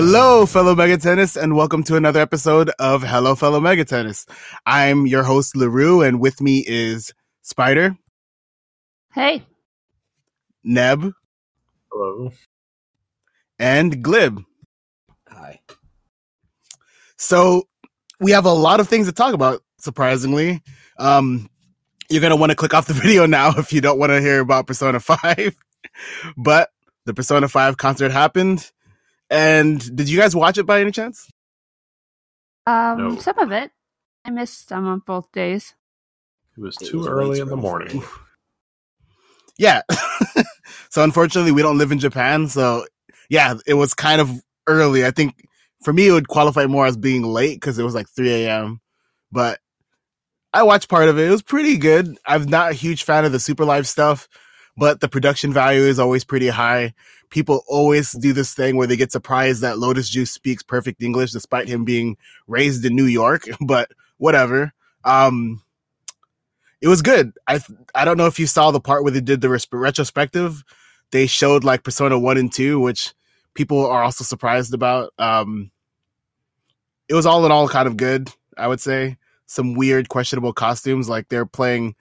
Hello, fellow Mega Tennis, and welcome to another episode of Hello, fellow Mega Tennis. I'm your host, LaRue, and with me is Spider, Hey, Neb, Hello. and Glib. Hi. So we have a lot of things to talk about, surprisingly. Um, you're going to want to click off the video now if you don't want to hear about Persona 5. but the Persona 5 concert happened. And did you guys watch it by any chance? um, No. some of it. I missed some on both days. It was It too was early in the morning. Yeah. so unfortunately, we don't live in Japan. So yeah, it was kind of early. I think for me, it would qualify more as being late because it was like 3 a.m. But I watched part of it. It was pretty good. I'm not a huge fan of the Super Live stuff, but the production value is always pretty high. People always do this thing where they get surprised that Lotus Juice speaks perfect English despite him being raised in New York, but whatever. Um, it was good. I I don't know if you saw the part where they did the res- retrospective. They showed like Persona 1 and 2, which people are also surprised about. Um, it was all in all kind of good, I would say. Some weird, questionable costumes, like they're playing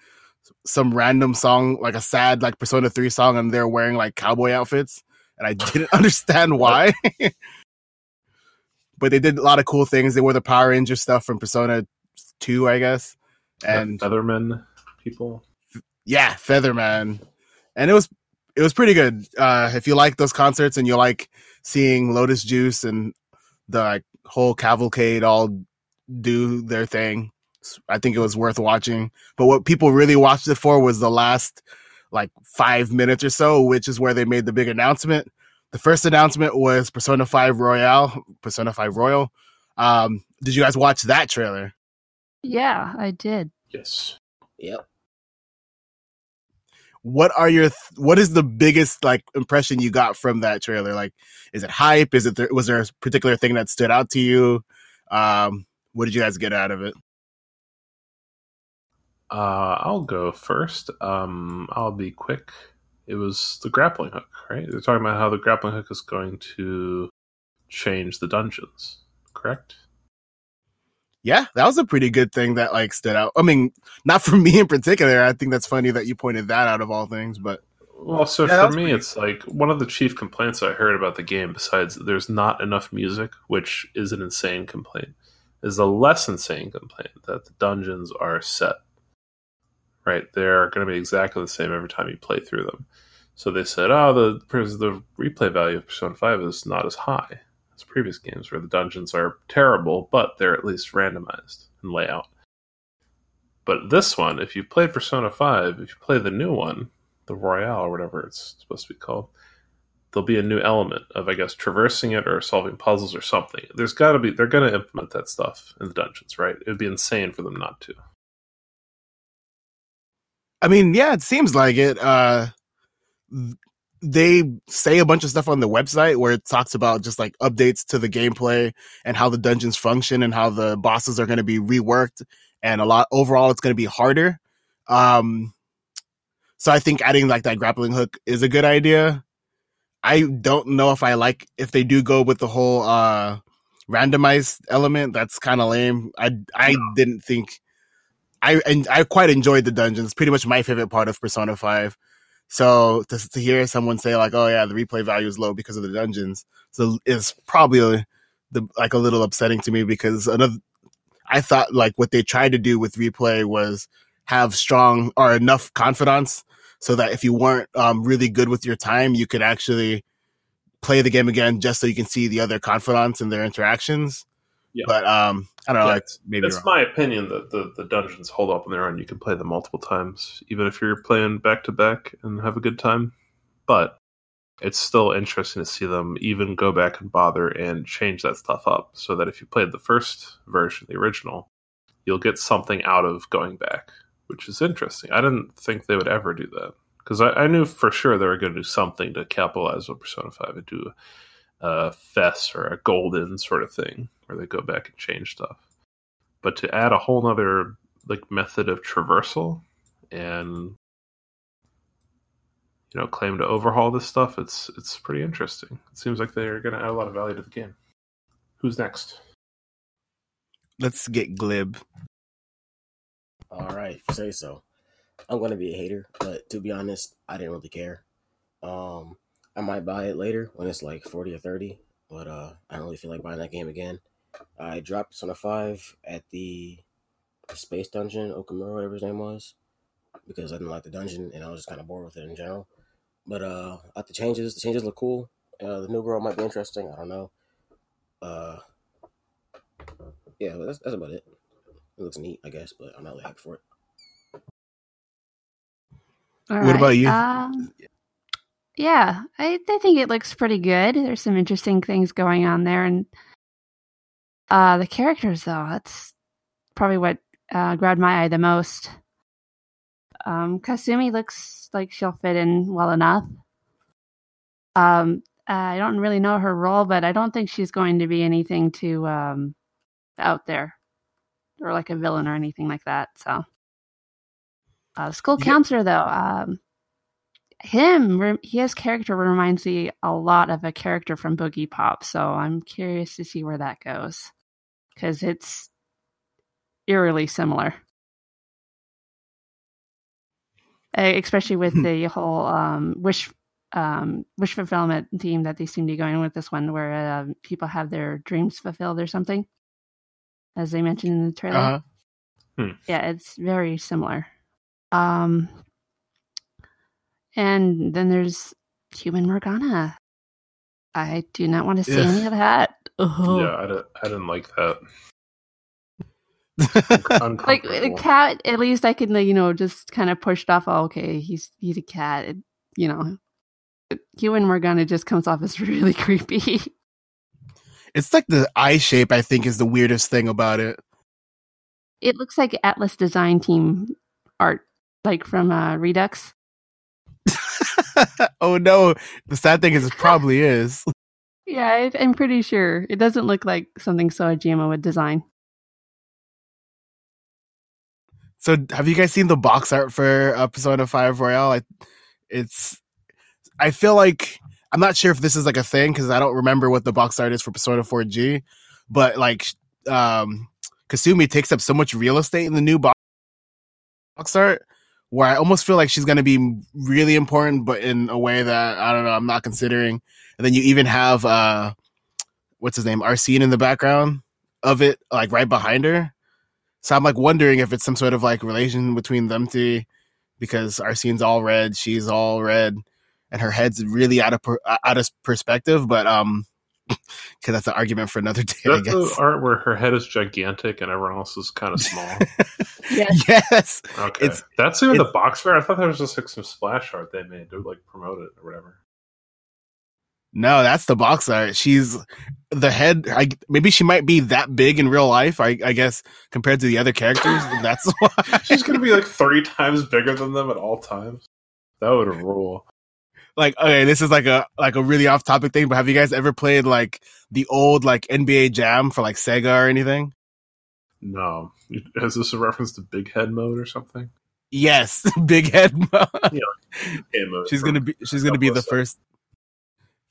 some random song, like a sad, like Persona 3 song, and they're wearing like cowboy outfits. And I didn't understand why. but they did a lot of cool things. They wore the Power Ranger stuff from Persona 2, I guess. And the Featherman people. yeah, Featherman, and it was it was pretty good. Uh, if you like those concerts and you like seeing Lotus Juice and the like, whole cavalcade all do their thing, I think it was worth watching. But what people really watched it for was the last like five minutes or so, which is where they made the big announcement. The first announcement was Persona Five Royale, Persona Five Royal. Um, did you guys watch that trailer? Yeah, I did. Yes. Yep. what are your th- what is the biggest like impression you got from that trailer like is it hype is it there, was there a particular thing that stood out to you um what did you guys get out of it Uh, I'll go first. Um, I'll be quick. It was the grappling hook, right? They're talking about how the grappling hook is going to change the dungeons, correct? yeah that was a pretty good thing that like stood out i mean not for me in particular i think that's funny that you pointed that out of all things but Well, so Yeah, for me, pretty- it's like one of the chief complaints I heard about the game, besides there's not enough music, which is an insane complaint, is the less insane complaint that the dungeons are set. Right, they're going to be exactly the same every time you play through them. So they said, oh, the the replay value of Persona Five is not as high as previous games, where the dungeons are terrible, but they're at least randomized in layout. But this one, if you played Persona Five, if you play the new one, the Royale or whatever it's supposed to be called, there'll be a new element of I guess traversing it or solving puzzles or something. There's got to be they're going to implement that stuff in the dungeons, right? It would be insane for them not to. I mean yeah it seems like it uh they say a bunch of stuff on the website where it talks about just like updates to the gameplay and how the dungeons function and how the bosses are going to be reworked and a lot overall it's going to be harder. Um so i think adding like that grappling hook is a good idea. I don't know if i like if they do go with the whole uh randomized element that's kind of lame. I i didn't think i and i quite enjoyed the dungeons pretty much my favorite part of persona 5 so to, to hear someone say like, "Oh yeah, the replay value is low because of the dungeons," so it's probably the like a little upsetting to me because another. I thought like what they tried to do with replay was have strong or enough confidence so that if you weren't um, really good with your time, you could actually play the game again just so you can see the other confidants and their interactions. Yeah. But um, I don't know. Yeah, like, maybe It's my opinion that the, the dungeons hold up on their own. You can play them multiple times, even if you're playing back to back and have a good time. But it's still interesting to see them even go back and bother and change that stuff up so that if you played the first version, the original, you'll get something out of going back, which is interesting. I didn't think they would ever do that because I, I knew for sure they were going to do something to capitalize on Persona 5 and do a fest or a golden sort of thing where they go back and change stuff. But to add a whole nother like method of traversal and you know claim to overhaul this stuff, it's it's pretty interesting. It seems like they're going to add a lot of value to the game. Who's next? Let's get glib. All right, say so. I'm gonna be a hater, but to be honest, I didn't really care. Um, I might buy it later when it's like 40 or 30, but uh, I don't really feel like buying that game again. I dropped Persona 5 at the Space Dungeon, Okamura, whatever his name was, because I didn't like the dungeon and I was just kind of bored with it in general. But uh, at the changes, the changes look cool. Uh, the new girl might be interesting. I don't know. Uh, yeah, that's, that's about it. It looks neat, I guess, but I'm not really hyped for it. All What about you? Um, yeah, I, I think it looks pretty good. There's some interesting things going on there, and uh, the characters though, that's probably what uh, grabbed my eye the most. Um, Kasumi looks like she'll fit in well enough. Um, I don't really know her role, but I don't think she's going to be anything too um, out there or like a villain or anything like that. So, uh, school counselor though, um, him his character reminds me a lot of a character from Boogiepop. So I'm curious to see where that goes because it's eerily similar. Especially with Hmm. the whole um, wish um, wish fulfillment theme that they seem to be going with this one, where uh, people have their dreams fulfilled or something, as they mentioned in the trailer. Uh-huh. Yeah, it's very similar. Um, and then there's Human Morgana. I do not want to see Ugh. any of that. Ugh. Yeah, I didn't, I didn't like that. Like Uncomfortable. the cat, at least I can, you know, just kind of pushed off. Oh, okay, he's he's a cat. It, you know, Human Morgana just comes off as really creepy. it's like the eye shape. I think is the weirdest thing about it. It looks like Atlus Design Team art, like from uh, Redux. oh no! The sad thing is, it probably is. Yeah, I, I'm pretty sure it doesn't look like something Soejima would design. So, have you guys seen the box art for uh, Persona Five Royale? I, it's. I feel like I'm not sure if this is like a thing because I don't remember what the box art is for Persona 4G, but like, um, Kasumi takes up so much real estate in the new box art where I almost feel like she's going to be really important, but in a way that I don't know, I'm not considering. And then you even have uh, what's his name, Arsene in the background of it, like right behind her. So I'm like wondering if it's some sort of like relation between them two, because Arsene's all red, she's all red, and her head's really out of per- out of perspective. But um, because that's an argument for another day, I That's the art where her head is gigantic and everyone else is kind of small. Yes. yes, Okay, It's- that's in the box art. I thought that was just like some splash art they made to like promote it or whatever. no, that's the box art. She's the head. I, maybe she might be that big in real life. I, I guess compared to the other characters, that's why. She's gonna be like three times bigger than them at all times. That would rule. Like okay, this is like a like a really off topic thing, but have you guys ever played like the old like NBA Jam for like Sega or anything? No, is this a reference to Big Head mode or something? Yes, big head. mode. Hey, mode she's gonna be she's gonna be the first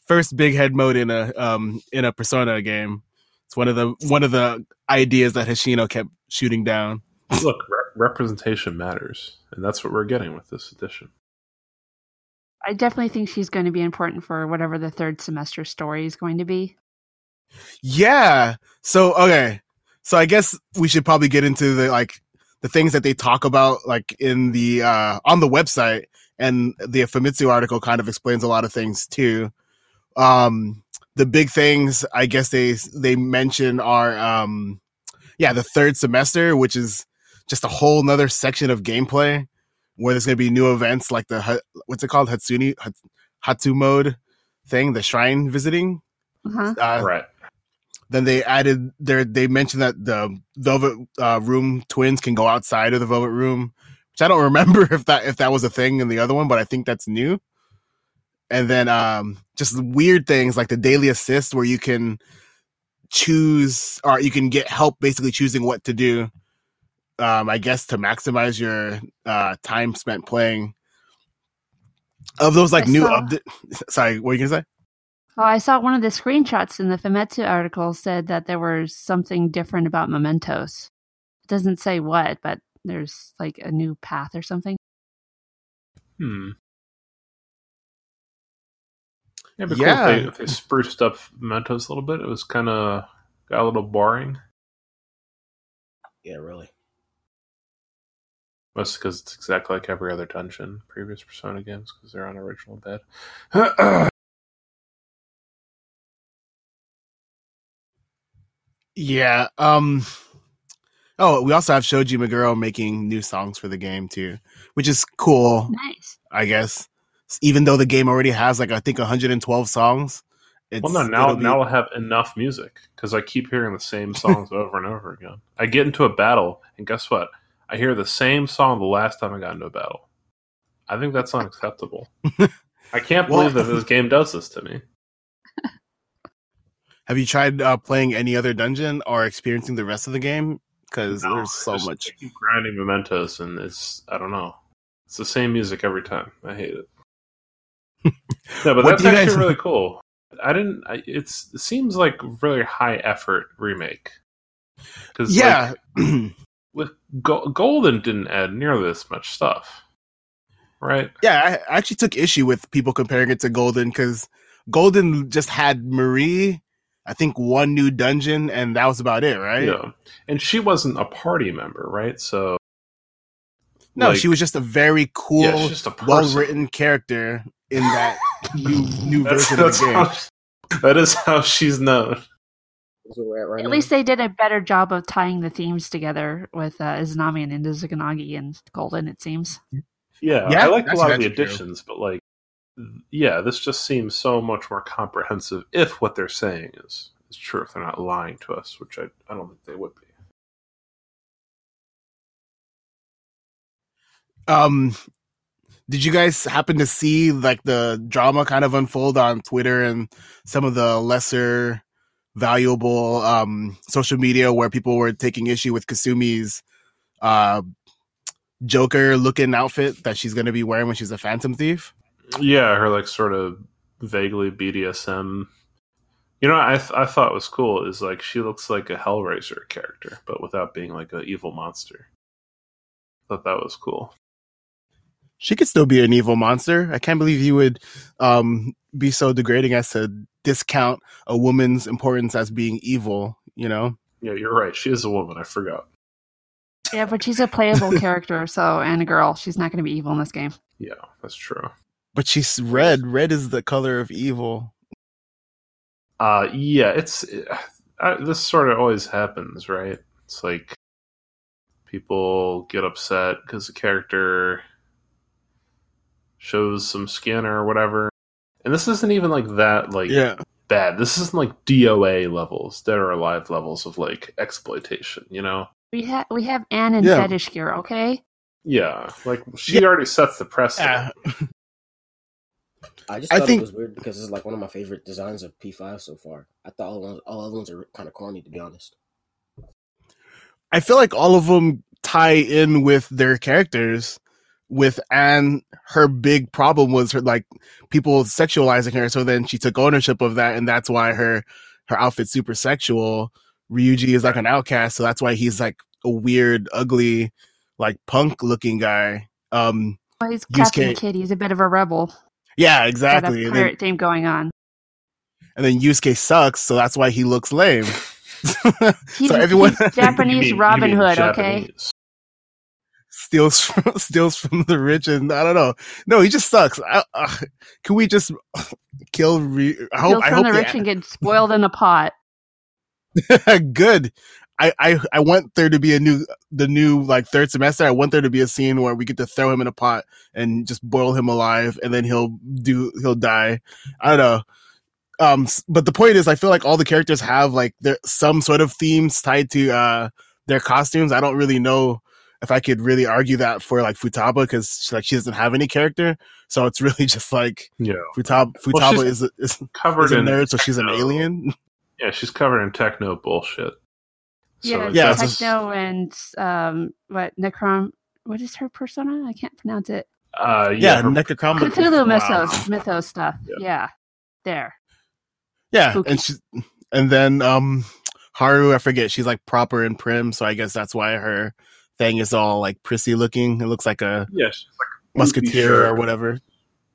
first big head mode in a um in a Persona game. It's one of the one of the ideas that Hashino kept shooting down. Look, re- representation matters, and that's what we're getting with this edition. I definitely think she's going to be important for whatever the third semester story is going to be. Yeah. So okay. So I guess we should probably get into the like the things that they talk about like in the uh on the website and the Famitsu article kind of explains a lot of things too. Um the big things I guess they they mention are um yeah, the third semester, which is just a whole nother section of gameplay where there's going to be new events like the what's it called Hatsuni Hat- Hatsumode thing, the shrine visiting. Uh-huh. Uh, right. then they added there. They mentioned that the Velvet uh, Room twins can go outside of the Velvet Room, which I don't remember if that if that was a thing in the other one, but I think that's new. And then um, just weird things like the daily assist, where you can choose or you can get help basically choosing what to do. Um, I guess to maximize your uh, time spent playing. Of those like I new saw- update, sorry, what were you gonna say? Oh, I saw one of the screenshots in the Famitsu article said that there was something different about mementos. It doesn't say what, but there's like a new path or something. Hmm. Yeah, it'd Yeah. cool if they, if they spruced up mementos a little bit. It was kind of got a little boring, Yeah, really. Mostly because it's exactly like every other dungeon previous Persona games because they're on original bed. Yeah. Um. Oh, we also have Shoji Meguro making new songs for the game too, which is cool. Nice. I guess. Even though the game already has like I think 112 songs. It's, well, no, now be- now I'll have enough music because I keep hearing the same songs over and over again. I get into a battle, and guess what? I hear the same song the last time I got into a battle. I think that's unacceptable. I can't believe that this game does this to me. Have you tried uh, playing any other dungeon or experiencing the rest of the game? Because No, there's so just- much. I keep grinding mementos, and it's I don't know. It's the same music every time. I hate it. no, but that's actually guys- really cool. I didn't. I, it's it seems like really high effort remake. Because Yeah. with Go- Golden didn't add nearly this much stuff, right? yeah, I actually took issue with people comparing it to Golden because Golden just had Marie, I think one new dungeon, and that was about it, right? Yeah, and she wasn't a party member, right? So No, like, she was just a very cool, yeah, just a well written character in that new new version of the game. that is how she's known. That's where we're at right At least they did a better job of tying the themes together with uh, Izanami and Indozukanagi and Golden, it seems. Yeah, Yeah, I liked a lot of the actually true. additions, but like, yeah, this just seems so much more comprehensive if what they're saying is is true. If they're not lying to us, which I I don't think they would be. Um, did you guys happen to see like the drama kind of unfold on Twitter and some of the lesser valuable um social media where people were taking issue with Kasumi's uh Joker looking outfit that she's going to be wearing when she's a Phantom Thief? Yeah, her like sort of vaguely BDSM. You know, I th- I thought was cool is like she looks like a Hellraiser character, but without being like an evil monster. Thought that was cool. She could still be an evil monster. I can't believe you would um be so degrading as to discount a woman's importance as being evil, you know? Yeah, you're right. She is a woman. I forgot. Yeah, but she's a playable character, so and a girl. She's not going to be evil in this game. Yeah, that's true. But she's red. Red is the color of evil. Uh, yeah, it's uh, this sort of always happens, right? It's like people get upset because the character shows some skin or whatever, and this isn't even like that, like Yeah. bad. This isn't like DOA levels, dead or alive levels of like exploitation. You know? We have we have Anne and Yeah. Fetish gear, okay? Yeah, like she Yeah. already sets the precedent. Ah. I just I thought think- it was weird because it's like one of my favorite designs of P5 so far. I thought all, ones, all other ones are kind of corny, to be honest. I feel like all of them tie in with their characters. With Anne, her big problem was her like people sexualizing her. So then she took ownership of that, and that's why her her outfit's super sexual. Ryuji is like an outcast, so that's why he's like a weird, ugly, like punk looking guy. Um, Well, he's Yusuke- Captain Kidd. He's a bit of a rebel. yeah, Got exactly. a And then, pirate theme going on. and then Yusuke sucks, so that's why he looks lame. He's, so everyone he's Japanese mean- Robin mean Hood, okay? Japanese. Steals from, steals from the rich, and I don't know. No, he just sucks. I, uh, can we just kill? Re- I hope. Steals I from hope the rich and get spoiled in a pot. good. I, I I want there to be a new the new like third semester. I want there to be a scene where we get to throw him in a pot and just boil him alive, and then he'll do he'll die. I don't know. Um, but the point is, I feel like all the characters have like their some sort of themes tied to uh their costumes. I don't really know if I could really argue that for like Futaba because like she doesn't have any character, so it's really just like Yeah, Futaba. Futaba she's is a, is, covered is a in nerd, so she's an alien. Yeah, she's covered in techno bullshit. So Yeah, Yeah, does- it's- Techno and um, what Necrom? What is her persona? I can't pronounce it. uh, Yeah, her- Necrocom- Cthulhu Wow. mythos, mythos stuff. Yeah. Yeah, there. Yeah, Spooky. and she, and then um, Haru, I forget, she's like proper and prim, so I guess that's why her thing is all like prissy looking. It looks like a Yeah, she's like poofy musketeer shirt. or whatever.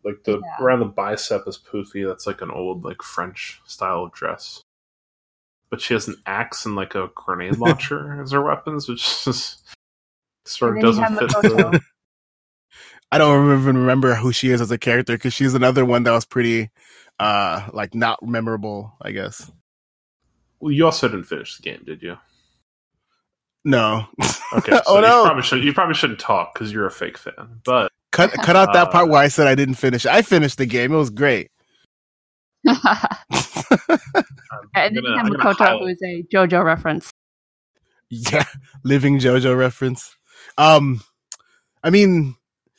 Like the Yeah. around the bicep is poofy. That's like an old like French style of dress. But she has an axe and like a grenade launcher as her weapons, which is sort of doesn't fit. The, I don't even remember who she is as a character because she's another one that was pretty, uh, like not memorable. I guess. well, you also didn't finish the game, did you? No, Okay, so Oh, you no. probably should. You probably shouldn't talk because you're a fake fan. But cut cut out that Uh, part where I said I didn't finish. I finished the game. It was great. And then you gonna- have Makoto, who is a JoJo reference. Yeah, living JoJo reference. Um, I mean,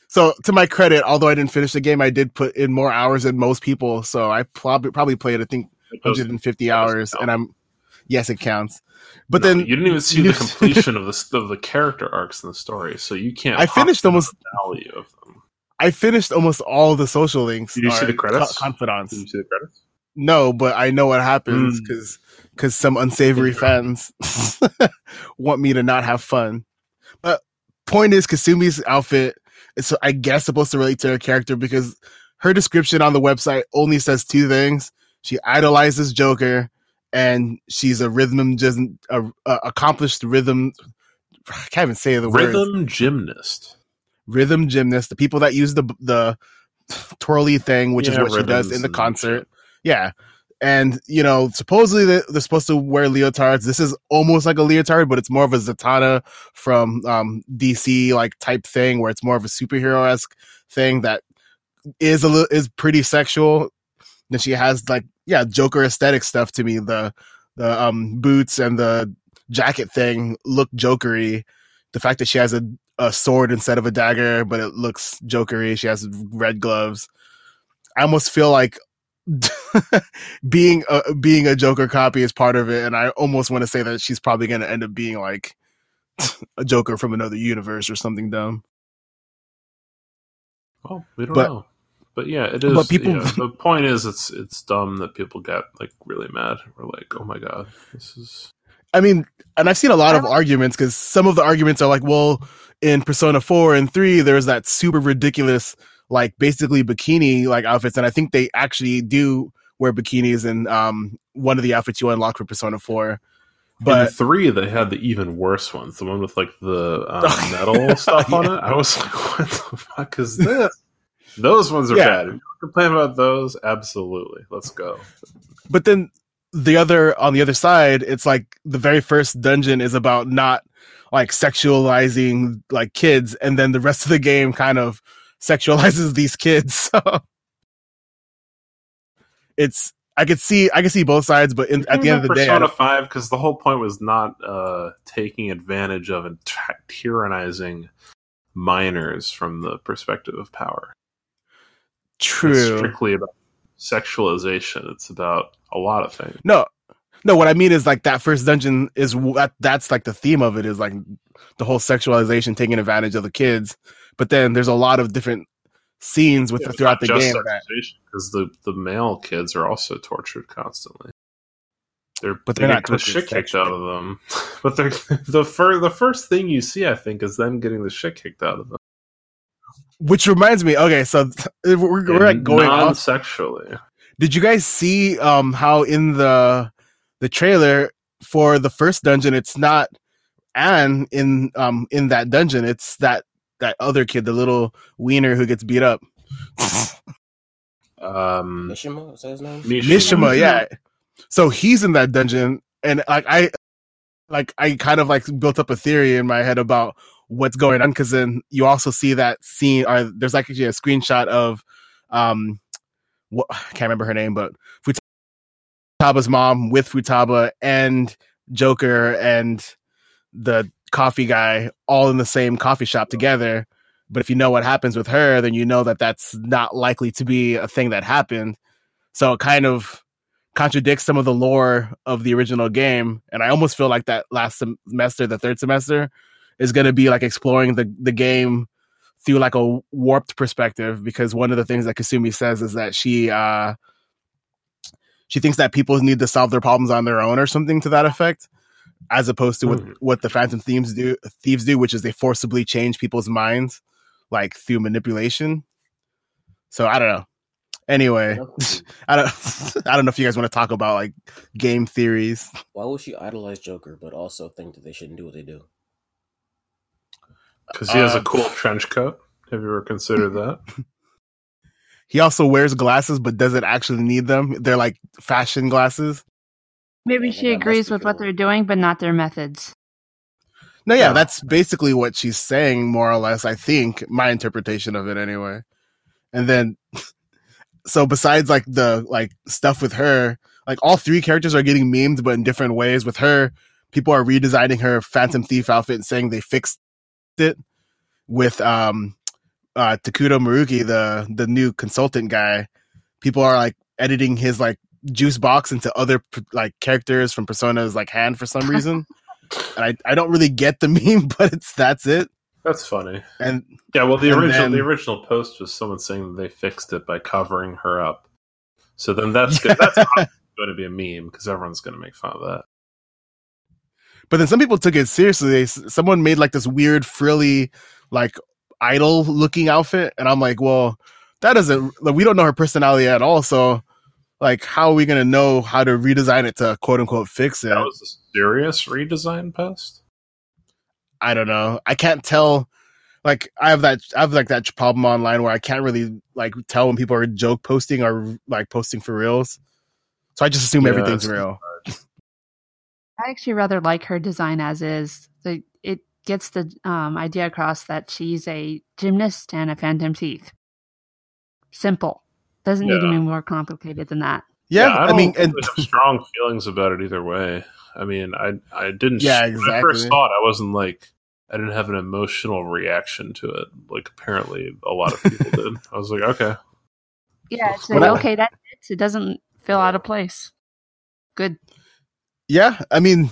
so to my credit, although I didn't finish the game, I did put in more hours than most people. So I probably probably played I think 150 hours, and I'm yes, it counts. But No, then you didn't even see the completion of the of the character arcs in the story, so you can't. I finished almost value of them. I finished almost all the social links. Did you see the credits? confidants. Did you see the credits? No, but I know what happens Mm. because because some unsavory fans want me to not have fun. But point is, Kasumi's outfit is I guess supposed to relate to her character because her description on the website only says two things: she idolizes Joker, and she's a rhythm just a, a accomplished rhythm. I can't even say the words. Rhythm gymnast. Rhythm gymnast. The people that use the the twirly thing, which is what she does in the concert. Yeah. And, you know, supposedly they- they're supposed to wear leotards. This is almost like a leotard, but it's more of a Zatanna from um, DC like type thing where it's more of a superhero esque thing that is a little is pretty sexual. Then she has like yeah, Joker aesthetic stuff to me. The the um boots and the jacket thing look jokery. The fact that she has a, a sword instead of a dagger, but it looks jokery. She has red gloves. I almost feel like being a being a Joker copy is part of it, and I almost want to say that she's probably going to end up being like a Joker from another universe or something dumb. Well, we don't But- know. But yeah, it is. but people- yeah, the point is, it's it's dumb that people get like really mad. We're like, oh my god, this is. I mean, and I've seen a lot of arguments because some of the arguments are like, well, in Persona 4 and 3, there's that super ridiculous, like basically bikini like outfits. And I think they actually do wear bikinis in um, one of the outfits you unlock for Persona 4. But But three, they had the even worse ones. The one with like the um, metal stuff on yeah. it. I was like, what the fuck is this? Those ones are Yeah. bad. If you complain about those, absolutely. Let's go. but then the other on the other side it's like the very first dungeon is about not like sexualizing like kids and then the rest of the game kind of sexualizes these kids so it's i could see i could see both sides but in, at the end of the day I Persona Five, because the whole point was not uh, taking advantage of and ty- tyrannizing minors from the perspective of power. It's true strictly about sexualization. It's about a lot of things. no no what i mean is like that first dungeon is what that's like the theme of it is like the whole sexualization taking advantage of the kids but then there's a lot of different scenes with Yeah, throughout the game that because the the male kids are also tortured constantly. They're But they they're get not the shit kicked out of them. But they're the first the first thing you see, I think, is them getting the shit kicked out of them. Which reminds me, okay, so we're, we're like going off. non-sexually. Did you guys see um how in the the trailer for the first dungeon, it's not Anne in um in that dungeon, it's that that other kid, the little wiener who gets beat up. Um, Mishima, is that his name? Mishima, yeah. So he's in that dungeon, and like I, like I kind of like built up a theory in my head about what's going on because then you also see that scene. Or there's actually a screenshot of, um, what I can't remember her name, but Futaba's mom with Futaba and Joker and the coffee guy all in the same coffee shop together. But if you know what happens with her, then you know that that's not likely to be a thing that happened. So it kind of contradicts some of the lore of the original game. And I almost feel like that last semester, the third semester, is going to be like exploring the, the game through like a warped perspective because one of the things that Kasumi says is that she uh she thinks that people need to solve their problems on their own or something to that effect, as opposed to what, Mhm. what the Phantom Thieves do, thieves do, which is they forcibly change people's minds, like through manipulation. So I don't know. Anyway, I don't, I don't know if you guys want to talk about like game theories. Why would she idolize Joker, but also think that they shouldn't do what they do? Because he has Uh, a cool trench coat. Have you ever considered that? He also wears glasses, but doesn't actually need them. They're like fashion glasses. Maybe Yeah, she agrees be with what cool. they're doing, but not their methods. No, yeah, Yeah. that's basically what she's saying, more or less. I think my interpretation of it, anyway. And then, so besides like the like stuff with her, like all three characters are getting memed, but in different ways. With her, people are redesigning her Phantom Thief outfit and saying they fixed it. With um, uh, Takuto Maruki, the the new consultant guy, people are like editing his like juice box into other like characters from Persona's like hand for some reason. and I, I don't really get the meme, but it's that's it. That's funny. And Yeah, well, the original then- the original post was someone saying that they fixed it by covering her up. So then that's good. That's going to be a meme because everyone's going to make fun of that. But then some people took it seriously. They, someone made like this weird frilly like idol looking outfit, and I'm like, well, that doesn't. Like, we don't know her personality at all, so like, how are we gonna know how to redesign it to quote unquote fix it? That was a serious redesign post. I don't know. I can't tell. Like I have that I have like that problem online where I can't really like tell when people are joke posting or like posting for reals. So I just assume Yeah, everything's real. I actually rather like her design as is. The, it gets the um, idea across that she's a gymnast and a phantom thief. Simple. Doesn't need to be more complicated than that. Yeah, I, I, don't mean, and have strong feelings about it either way. I mean, I I didn't. Yeah, When I first exactly. saw it, I wasn't like I didn't have an emotional reaction to it. Like apparently, a lot of people did. I was like, okay, Yeah, it's like, okay, that fits. It doesn't feel out of place. Good. Yeah, I mean,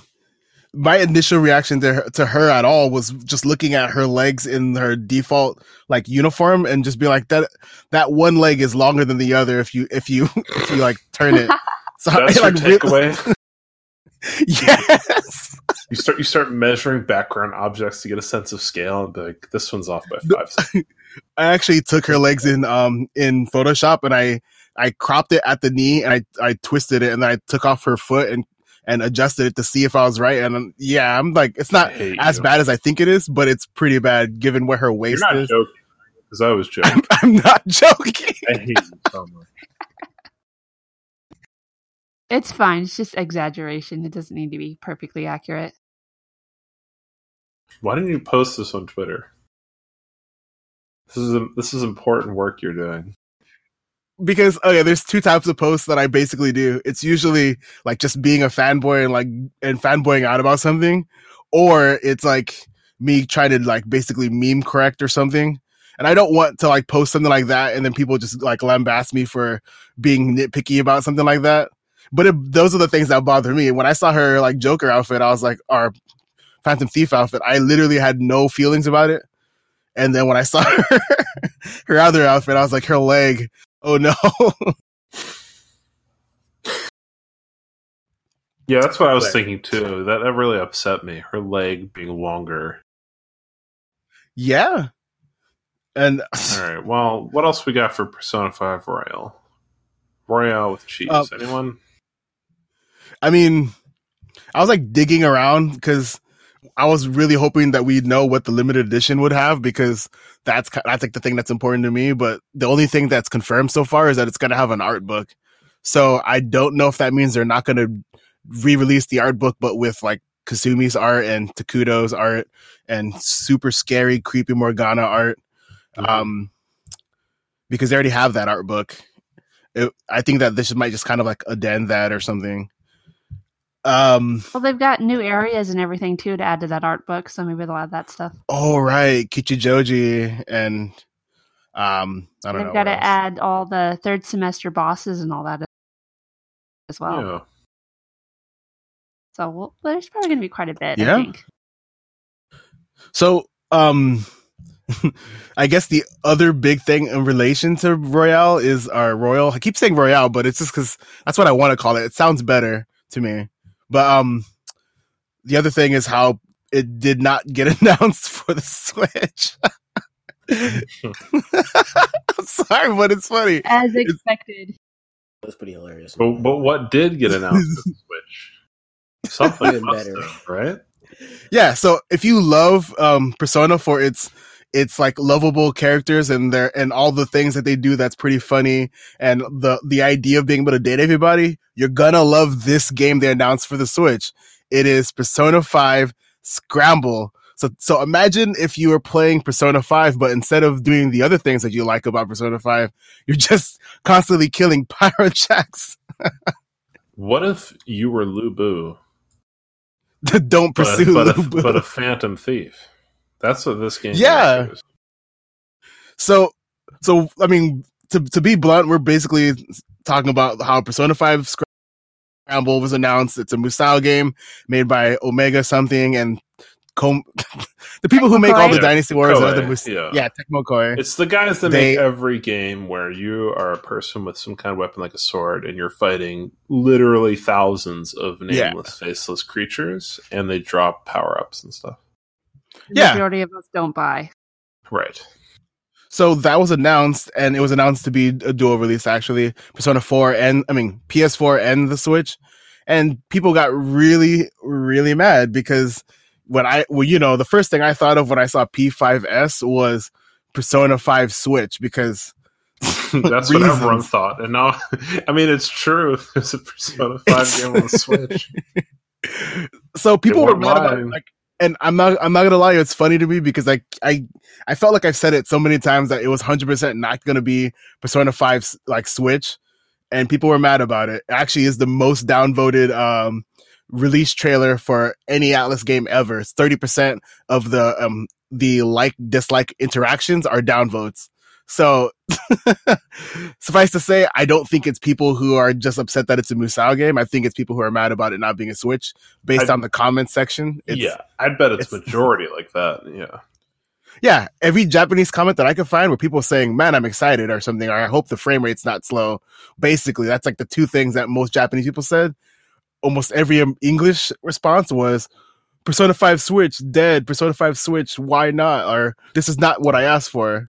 my initial reaction to her, to her at all was just looking at her legs in her default like uniform and just be like that that one leg is longer than the other if you if you if you like turn it. So that's I, your like, re- takeaway. yes. you start you start measuring background objects to get a sense of scale, and be like, this one's off by five. cents. I actually took her legs in um in Photoshop and I I cropped it at the knee and I I twisted it and then I took off her foot and and adjusted it to see if I was right and um, yeah I'm like it's not as you. bad as I think it is but it's pretty bad given where her You're waist not is. joking because I was joking. I'm, I'm not joking. I hate you so much. It's fine. It's just exaggeration. It doesn't need to be perfectly accurate. Why didn't you post this on Twitter? This is this is important work you're doing. Because oh okay, there's two types of posts that I basically do. It's usually like just being a fanboy and like and fanboying out about something, or it's like me trying to like basically meme correct or something. And I don't want to like post something like that and then people just like lambast me for being nitpicky about something like that. But it, those are the things that bother me. When I saw her like Joker outfit, I was like, our Phantom Thief outfit, I literally had no feelings about it. And then when I saw her, her other outfit, I was like, her leg, oh no. Yeah, that's what I was thinking too. That that really upset me. Her leg being longer. yeah. And All right. Well, what else we got for Persona Five Royal? Royale with cheese. Uh, Anyone? I mean, I was like digging around because I was really hoping that we'd know what the limited edition would have because that's that's like the thing that's important to me. But the only thing that's confirmed so far is that it's going to have an art book. So I don't know if that means they're not going to re-release the art book, but with like Kasumi's art and Takuto's art and super scary, creepy Morgana art. Mhm. Um, because they already have that art book. It, I think that this might just kind of like addend that or something. Um. Well, they've got new areas and everything too to add to that art book, so maybe they'll add that stuff. Oh right, Kichijoji and um. I don't They've know. got to else. add all the third semester bosses and all that as well. yeah. So well, there's probably going to be quite a bit. Yeah. I think. So um, I guess the other big thing in relation to Royale is our Royal. I keep saying Royale, but it's just because that's what I want to call it. It sounds better to me. But um, the other thing is how it did not get announced for the Switch. I'm sorry, but it's funny. As expected. That's pretty hilarious. But, but what did get announced for the Switch? Something better. have, right? Yeah, so if you love um Persona for its its like lovable characters and their and all the things that they do that's pretty funny and the the idea of being able to date everybody, you're gonna love this game they announced for the Switch. It is Persona 5 Scramble. So so imagine if you were playing Persona 5, but instead of doing the other things that you like about Persona 5, you're just constantly killing Pyrojacks. What if you were Lu Bu, Don't but, pursue but, a, but a phantom thief? That's what this game Yeah. is. So, so I mean, to to be blunt, we're basically talking about how Persona Five Scramble was announced. It's a Musou game made by Omega something and Com- the people who make all the. Dynasty Wars and Koei, other Mus- yeah. yeah, Tecmo Koei. It's the guys that They- make every game where you are a person with some kind of weapon like a sword and you're fighting literally thousands of Yeah. nameless, faceless creatures and they drop power ups and stuff. The Yeah. majority of us don't buy. Right. So that was announced, and it was announced to be a dual release actually, Persona 4 and I mean PS4 and the Switch. And people got really, really mad because when I well, you know, the first thing I thought of when I saw P5S was Persona 5 Switch because That's what Reasons. everyone thought. And now, I mean, it's true. There's a Persona 5 game on the Switch. so people were weren't mad about it, like and I'm not I'm not gonna lie, it's funny to me because I I I felt like I've said it so many times that it was hundred percent not gonna be Persona 5 like Switch. And people were mad about it. It actually is the most downvoted um release trailer for any Atlus game ever. It's thirty percent of the um the like dislike interactions are downvotes. So suffice to say, I don't think it's people who are just upset that it's a Musou game. I think it's people who are mad about it not being a Switch based I- on the comments section. It's, yeah. I bet it's, it's- majority like that. Yeah. yeah, every Japanese comment that I could find where people saying, "Man, I'm excited" or something, or "I hope the frame rate's not slow." Basically, that's like the two things that most Japanese people said. Almost every um, English response was, "Persona Five Switch dead." Persona Five Switch, why not? Or this is not what I asked for.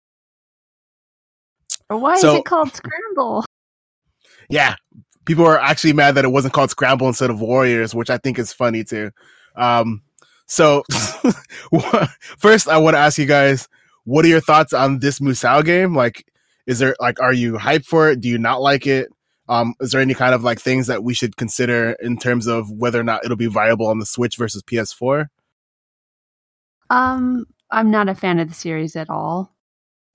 Why So- is it called Scramble? Yeah, people are actually mad that it wasn't called Scramble instead of Warriors, which I think is funny too. Um, so first, I want to ask you guys, what are your thoughts on this Musou game? Like, is there like, are you hyped for it? Do you not like it? Um, is there any kind of like things that we should consider in terms of whether or not it'll be viable on the Switch versus PS4? Um, I'm not a fan of the series at all.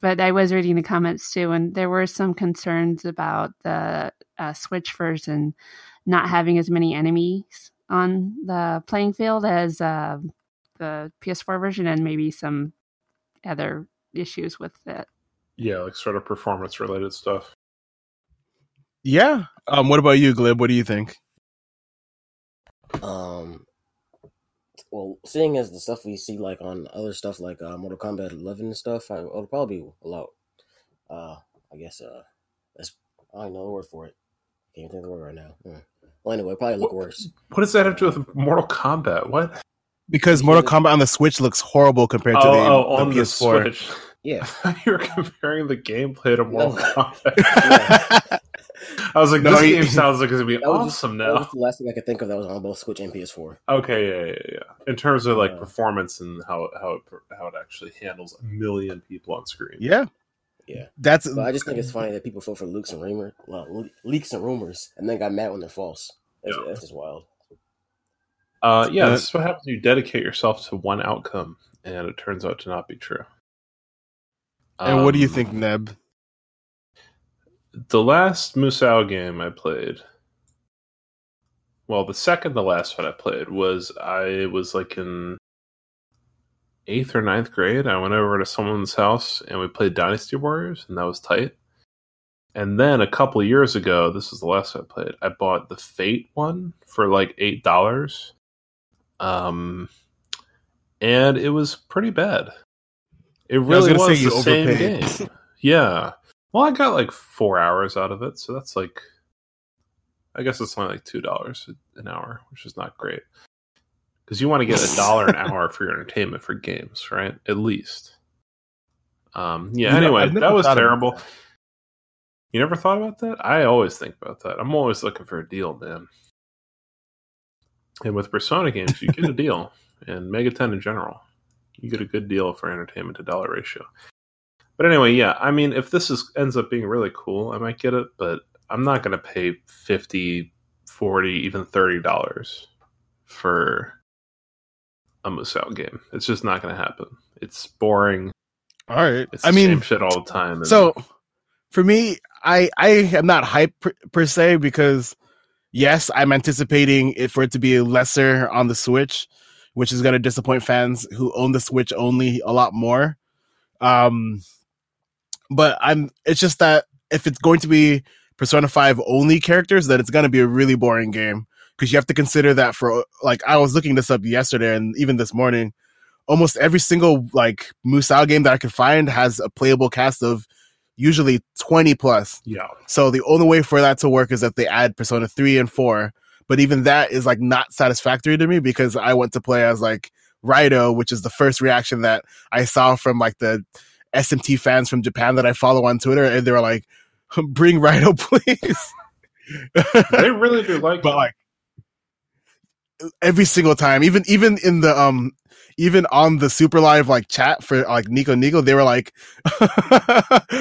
But I was reading the comments too, and there were some concerns about the uh, Switch version not having as many enemies on the playing field as uh, the PS4 version, and maybe some other issues with it. Yeah. Like sort of performance related stuff. Yeah. Um, what about you, Glib? What do you think? Um, well, seeing as the stuff we see like on other stuff like uh, Mortal Kombat 11 and stuff, I, it'll probably be a lot. Uh, I guess uh, that's I don't know the word for it. Can't think of the word right now. Hmm. Well, anyway, it'll probably look worse. What does that have to do with Mortal Kombat? What? Because Mortal Kombat on the Switch looks horrible compared to Oh, the, oh, the on the PS4. Switch. Yeah, you were comparing the gameplay to Mortal No. Kombat. I was like, No, this he- game sounds like it's gonna be that was, just, awesome that was now. the last thing I could think of that was on both Switch and PS4. Okay, yeah, yeah, yeah. In terms of like Yeah. performance and how how it how it actually handles a million people on screen. yeah. Yeah. That's But I just think it's funny that people fell for leaks and rumor, well, leaks and rumors, and then got mad when they're false. That's, Yeah. that's just wild. Uh, yeah, Uh, this is what happens. You dedicate yourself to one outcome, and it turns out to not be true. And what do you Um, think, Neb? The last Musou game I played, well, the second the last one I played was I was like in eighth or ninth grade. I went over to someone's house and we played Dynasty Warriors, and that was tight. And then a couple years ago, this is the last I played. I bought the Fate one for like eight dollars, um, and it was pretty bad. It really was, say you the same game. Yeah. Well, I got like four hours out of it, so that's like, I guess it's only like two dollars an hour, which is not great. Because you want to get a dollar an hour for your entertainment for games, right? At least. Um. Yeah. You anyway, I've that was terrible. that. You never thought about that? I always think about that. I'm always looking for a deal, man. And with Persona games, you get a deal, and Megaten in general, you get a good deal for entertainment to dollar ratio. But anyway, yeah, I mean, if this is ends up being really cool, I might get it, but I'm not going to pay 50, 40, even $30 for a Musou game. It's just not going to happen. It's boring. All right. It's I the mean, same shit all the time. So for me, I I am not hyped per, per se because yes, I'm anticipating it for it to be lesser on the Switch, which is going to disappoint fans who own the Switch only a lot more. Um, but I'm. It's just that if it's going to be Persona Five only characters, then it's going to be a really boring game because you have to consider that for like I was looking this up yesterday and even this morning. Almost every single like Musou game that I could find has a playable cast of usually 20 plus. yeah. So the only way for that to work is that they add Persona 3 and 4. But even that is like not satisfactory to me because I went to play as like Raidou, which is the first reaction that I saw from like the SMT fans from Japan that I follow on Twitter. And they were like, bring Raidou, please. They really do like but like every single time, even even in the um even on the super live like chat for like Nico Nico, they were like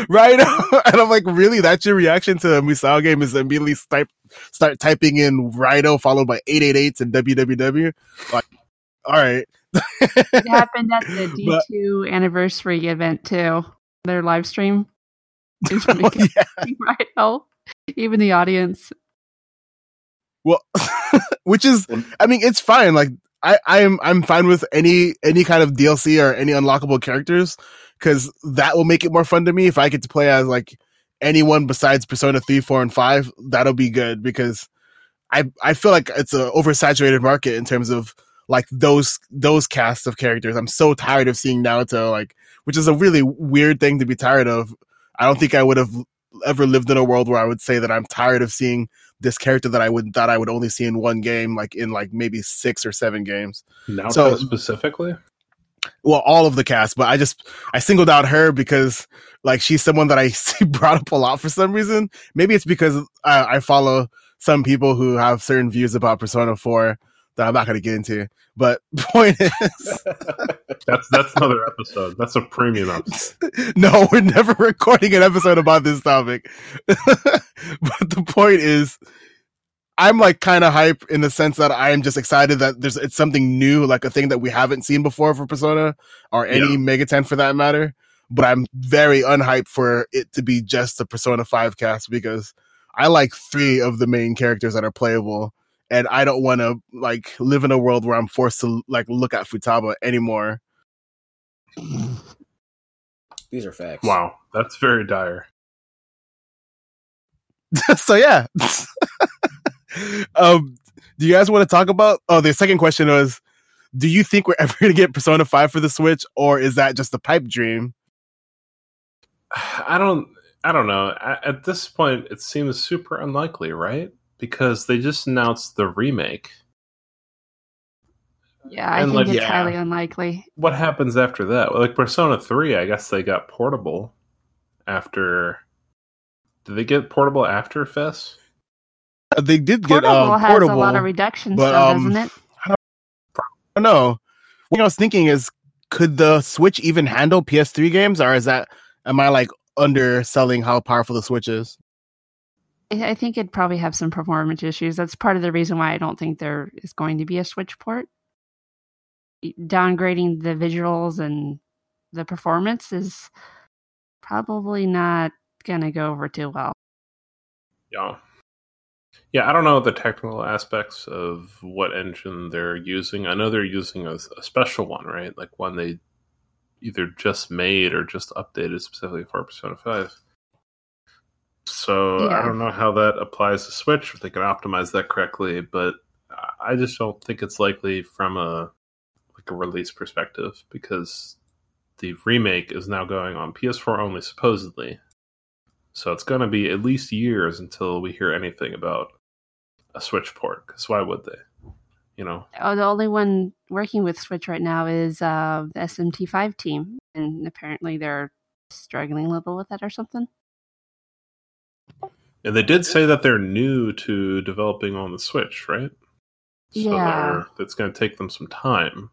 right and I'm like, really? That's your reaction to a Musou game is immediately start start typing in Raidou followed by 888s and www. Like, all right. It happened at the D2 anniversary event too. Their live stream. Oh, yeah. right. Oh, even the audience. Well, which is, I mean, it's fine. Like, I, I'm, I'm fine with any, any kind of DLC or any unlockable characters because that will make it more fun to me. If I get to play as like anyone besides Persona 3, 4, and 5, that'll be good because I, I feel like it's a oversaturated market in terms of like those, those casts of characters. I'm so tired of seeing Naoto, like, which is a really weird thing to be tired of. I don't think I would have ever lived in a world where I would say that I'm tired of seeing this character that I would thought I would only see in one game, like in like maybe six or seven games. Naoto so- specifically. Well, all of the cast, but I just I singled out her because like she's someone that I see brought up a lot for some reason. Maybe it's because I, I follow some people who have certain views about Persona Four that I'm not going to get into. But point is, That's that's another episode. That's a premium episode. no, we're never recording an episode about this topic. but the point is, I'm like kind of hype in the sense that I am just excited that there's it's something new, like a thing that we haven't seen before for Persona or any Yeah. Megaten for that matter. But I'm very unhyped for it to be just a Persona 5 cast because I like three of the main characters that are playable. And I don't want to like live in a world where I'm forced to like look at Futaba anymore. These are facts. Wow, that's very dire. so yeah. um, do you guys want to talk about? Oh, the second question was: Do you think we're ever going to get Persona Five for the Switch, or is that just a pipe dream? I don't. I don't know. A- At this point, it seems super unlikely, right? Because they just announced the remake. Yeah, I And, think like, it's yeah. highly unlikely. What happens after that? Like Persona Three, I guess they got portable after. Did they get portable after FES? Uh, They did get Portable um, has portable. a lot of reductions but, stuff, um, doesn't it? I don't know. What I was thinking is, could the Switch even handle PS3 games, or is that am I like underselling how powerful the Switch is? I think it'd probably have some performance issues. That's part of the reason why I don't think there is going to be a Switch port. Downgrading the visuals and the performance is probably not going to go over too well. Yeah. Yeah, I don't know the technical aspects of what engine they're using. I know they're using a, a special one, right? Like one they either just made or just updated specifically for Persona 5. So I don't know how that applies to Switch, if they can optimize that correctly, but I just don't think it's likely from a like a release perspective because the remake is now going on PS4 only, supposedly. So it's going to be at least years until we hear anything about a Switch port. Because why would they? You know, Oh, the only one working with Switch right now is uh, the SMT5 team, and apparently they're struggling a little with that or something. And they did say that they're new to developing on the Switch, right? So Yeah. that's going to take them some time.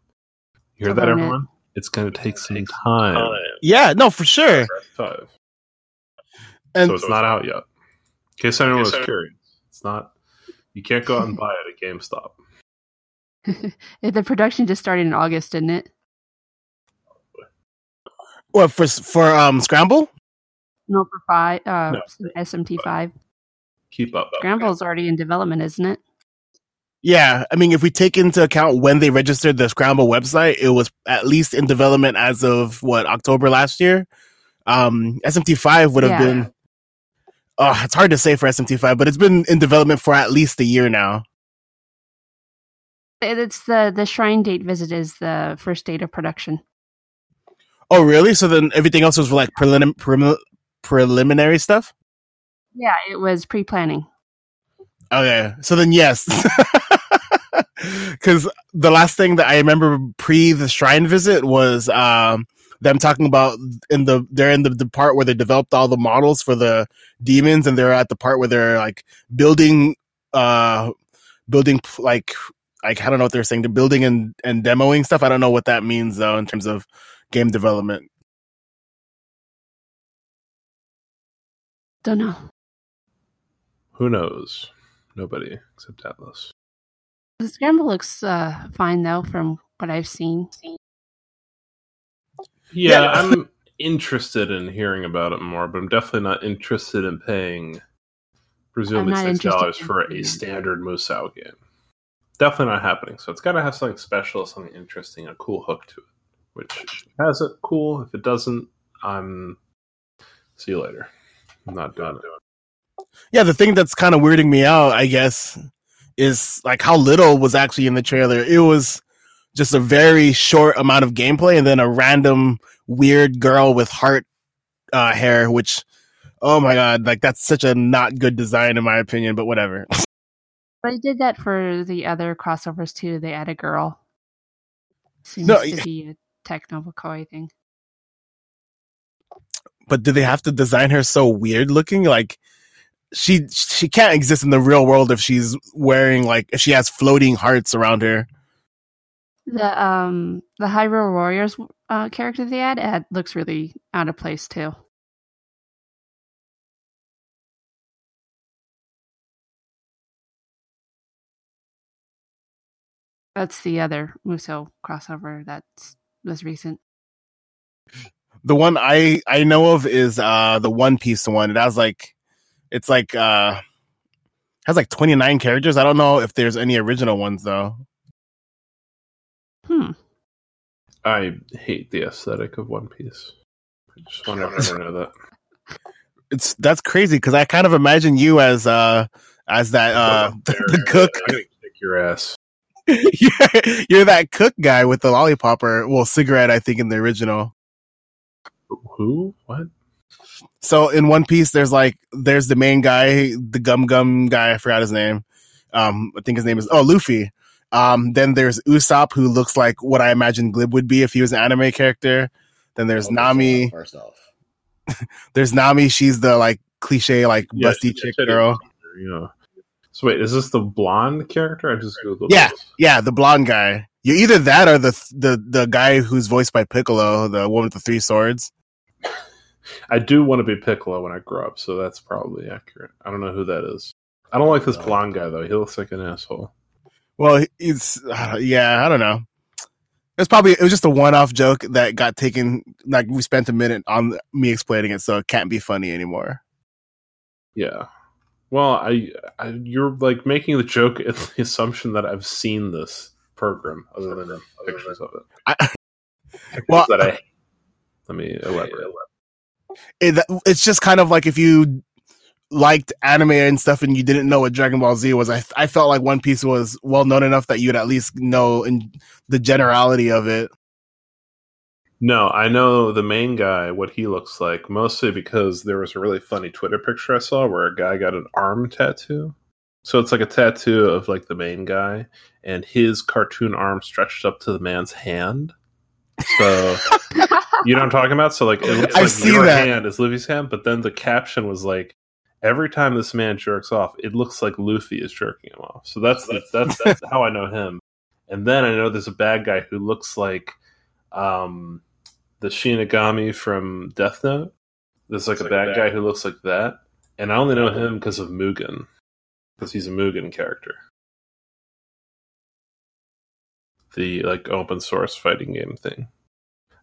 You hear that, learn it. everyone? It's going to take some time. Yeah, no, for sure. Five. And so it's not out yet. In case anyone was curious, it's not. You can't go out and buy it at GameStop. the production just started in August, didn't it? what for for um Scramble? No, for five, uh, No. SMT5. Keep up. Scramble's already in development, isn't it? Yeah, I mean, if we take into account when they registered the Scramble website, it was at least in development as of what October last year. Um, SMT5 would have Yeah. been. Oh, it's hard to say for SMT5, but it's been in development for at least a year now. It's the the Shrine date visit is the first date of production. Oh, really? So then everything else was like prelim- prelim- preliminary stuff. Yeah, it was pre planning. Okay, so then yes, because the last thing that I remember pre the shrine visit was um, them talking about in the they're in the, the part where they developed all the models for the demons, and they're at the part where they're like building, uh, building like like I don't know what they're saying. They're building and and demoing stuff. I don't know what that means though in terms of game development. Don't know. Who knows? Nobody except Atlus. The scramble looks uh, fine though, from what I've seen. Yeah, Yeah. I'm interested in hearing about it more, but I'm definitely not interested in paying presumably I'm six dollars for a standard Musou game. Definitely not happening. So it's got to have something special, something interesting, a cool hook to it. Which has it, cool. If it doesn't, I'm see you later. I'm not doing it. Yeah, the thing that's kind of weirding me out, I guess, is like how little was actually in the trailer. It was just a very short amount of gameplay and then a random weird girl with heart uh, hair, which, oh my god, like that's such a not good design in my opinion, but whatever. But I did that for the other crossovers too. They add a girl. Seems No, to yeah. be a Tecmo Koei thing. But do they have to design her so weird looking? Like she she can't exist in the real world if she's wearing like if she has floating hearts around her. The um the Hyrule Warriors uh, character they add, add looks really out of place too. That's the other Musou crossover that's was recent. The one I I know of is uh the One Piece one. It has like it's like uh has like 29 characters. I don't know if there's any original ones though. Hmm. I hate the aesthetic of One Piece. I just want everyone to know that. It's that's crazy because I kind of imagine you as uh as that uh the cook. I'm gonna kick your ass. you're, you're that cook guy with the lollipop or well cigarette I think in the original. Who? What? So in One Piece, there's like there's the main guy, the gum gum guy. I forgot his name. Um, I think his name is oh Luffy. Um, then there's Usopp, who looks like what I imagine Glib would be if he was an anime character. Then there's Okay, so, Nami. First off, There's Nami. She's the like cliche like Yeah, busty chick titty girl. monster, Yeah. So wait, is this the blonde character? I just googled. Yeah. this. Yeah, the blonde guy. You're either that or the the the guy who's voiced by Piccolo, the one with the three swords. I do want to be Piccolo when I grow up, so that's probably accurate. I don't know who that is. I don't like this No. blonde guy though. He looks like an asshole. Well, it's uh, yeah, I don't know. It's probably it was just a one-off joke that got taken. Like we spent a minute on me explaining it, so it can't be funny anymore. Yeah. Well, I, I you're like making the joke at the assumption that I've seen this program other than pictures of it. I- Well, that I let me elaborate. It, it's just kind of like if you liked anime and stuff and you didn't know what Dragon Ball Z was. I I felt like One Piece was well known enough that you'd at least know in the generality of it. No, I know the main guy, what he looks like, mostly because there was a really funny Twitter picture I saw where a guy got an arm tattoo. So it's like a tattoo of like the main guy, and his cartoon arm stretched up to the man's hand. So you know what I'm talking about? So like it looks I like see your that. hand is Luffy's hand, but then the caption was like, every time this man jerks off, it looks like Luffy is jerking him off. So that's that's that's, that's how I know him. And then I know there's a bad guy who looks like um the Shinigami from Death Note. There's like a bad guy who looks like that, and I only know him because of Mugen, because he's a Mugen character. The like open source fighting game thing.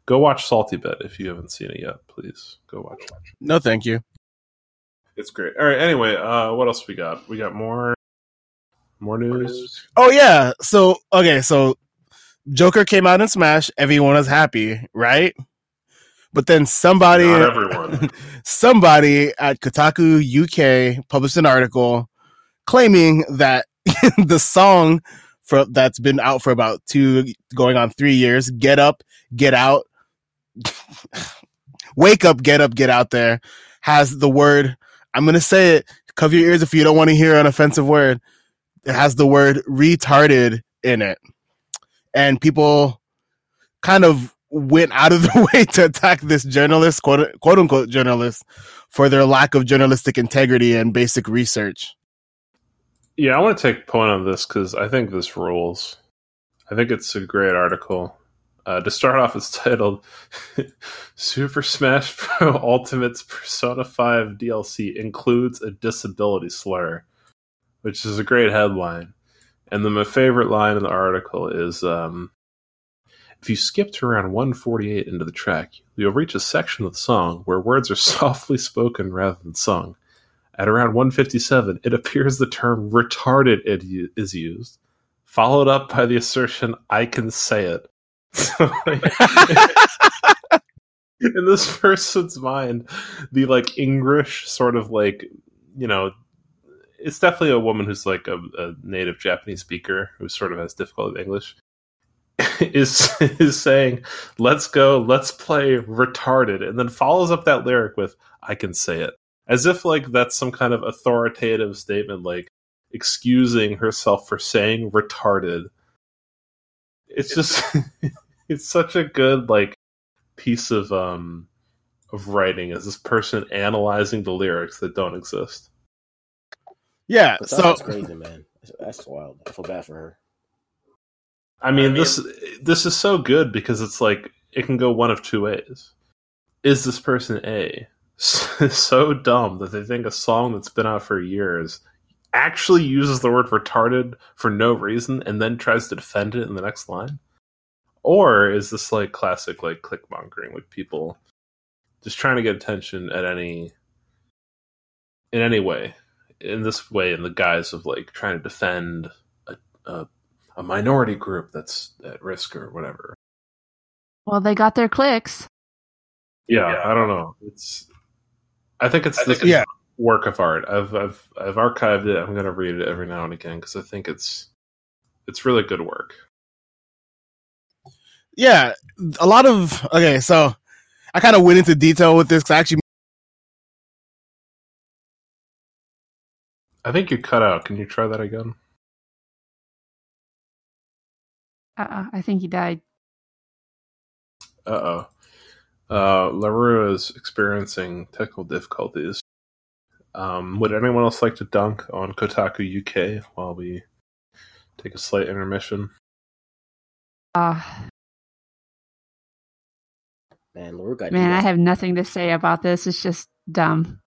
Go watch Salty Bet if you haven't seen it yet. Please go watch it. No, thank you. It's great. All right. Anyway, uh, what else we got? We got more, more news. Oh yeah. So okay, so Joker came out in Smash. Everyone was happy, right? But then somebody, Not everyone. somebody at Kotaku UK published an article claiming that the song for that's been out for about two, going on three years, "Get Up, Get Out," "Wake Up, Get Up, Get Out," there has the word. I'm gonna say it. Cover your ears if you don't want to hear an offensive word. It has the word "retarded" in it, and people kind of went out of the way to attack this journalist, quote, quote unquote journalist, for their lack of journalistic integrity and basic research. Yeah, I want to take point on this because I think this rules. I think it's a great article. Uh, to start off, it's titled "Super Smash Bros. Ultimate's Persona 5 DLC includes a disability slur," which is a great headline. And then my favorite line in the article is, um, "If you skip to around 148 into the track, you'll reach a section of the song where words are softly spoken rather than sung." At around 157, it appears the term retarded is used, followed up by the assertion, I can say it. In this person's mind, the like English sort of like, you know, it's definitely a woman who's like a, a native Japanese speaker who sort of has difficulty with English. Is is saying, "Let's go, let's play retarded," and then follows up that lyric with, "I can say it." As if like that's some kind of authoritative statement like excusing herself for saying retarded it's just it's such a good like piece of um of writing as this person analyzing the lyrics that don't exist Yeah, But so that's crazy, man. That's, that's wild. I feel bad for her. i mean I mean- this this is so good because it's like it can go one of two ways is this person a so dumb that they think a song that's been out for years actually uses the word retarded for no reason and then tries to defend it in the next line? Or is this like classic like clickmongering with people just trying to get attention at any in any way? In this way, in the guise of like trying to defend a, a, a minority group that's at risk or whatever. Well, they got their clicks. Yeah, I don't know. It's I think it's this yeah. work of art. I've I've I've archived it. I'm gonna read it every now and again because I think it's it's really good work. yeah, a lot of okay. So I kind of went into detail with this. 'cause I actually, I think you cut out. Can you try that again? uh-uh I think he died. Uh oh. Uh, Larue is experiencing technical difficulties. Um, would anyone else like to dunk on Kotaku UK while we take a slight intermission? Uh, Man, Laru got man, I have nothing to say about this. It's just dumb.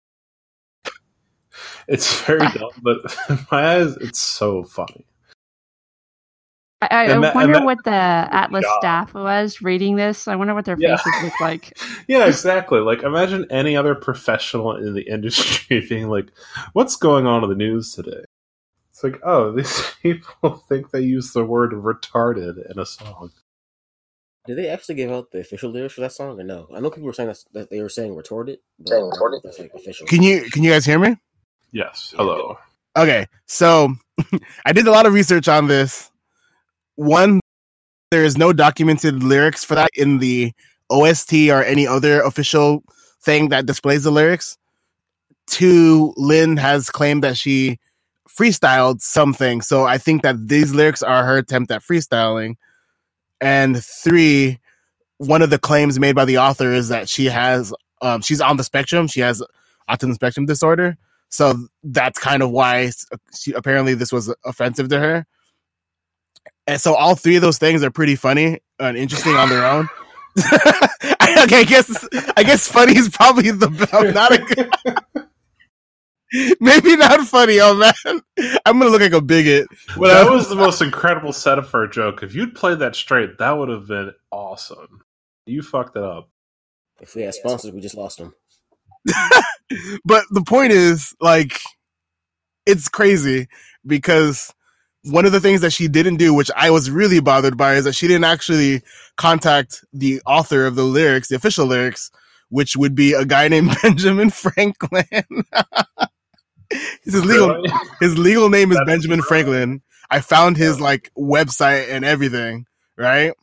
It's very dumb, but in my eyes, it's so funny. I, I, And I that- and wonder that- what the oh Atlus Yeah. staff was reading this. I wonder what their Yeah. faces look like. Yeah, exactly. Like, imagine any other professional in the industry being like, "What's going on in the news today?" It's like, oh, these people think they use the word retarded in a song. Did they actually give out the official lyrics for that song or no? I know people were saying that's, that they were saying retarded. But Saying retarded? That's like official. can you can you guys hear me? Yes. Hello. Okay, so I did a lot of research on this. One, there is no documented lyrics for that in the OST or any other official thing that displays the lyrics. Two, Lyn has claimed that she freestyled something. So I think that these lyrics are her attempt at freestyling. And three, one of the claims made by the author is that she has um, she's on the spectrum. She has autism spectrum disorder. So that's kind of why she, apparently this was offensive to her. And so all three of those things are pretty funny and interesting on their own. okay, I guess I guess funny is probably the not a good, maybe not funny. Oh man, I'm gonna look like a bigot. Well, that was the most incredible setup for a joke. If you'd played that straight, that would have been awesome. You fucked it up. If we had sponsors, we just lost them. but the point is, like, it's crazy because one of the things that she didn't do, which I was really bothered by, is that she didn't actually contact the author of the lyrics, the official lyrics, which would be a guy named Benjamin Franklin. his legal Really? his legal name is That's Benjamin. Franklin. I found his like website and everything, right?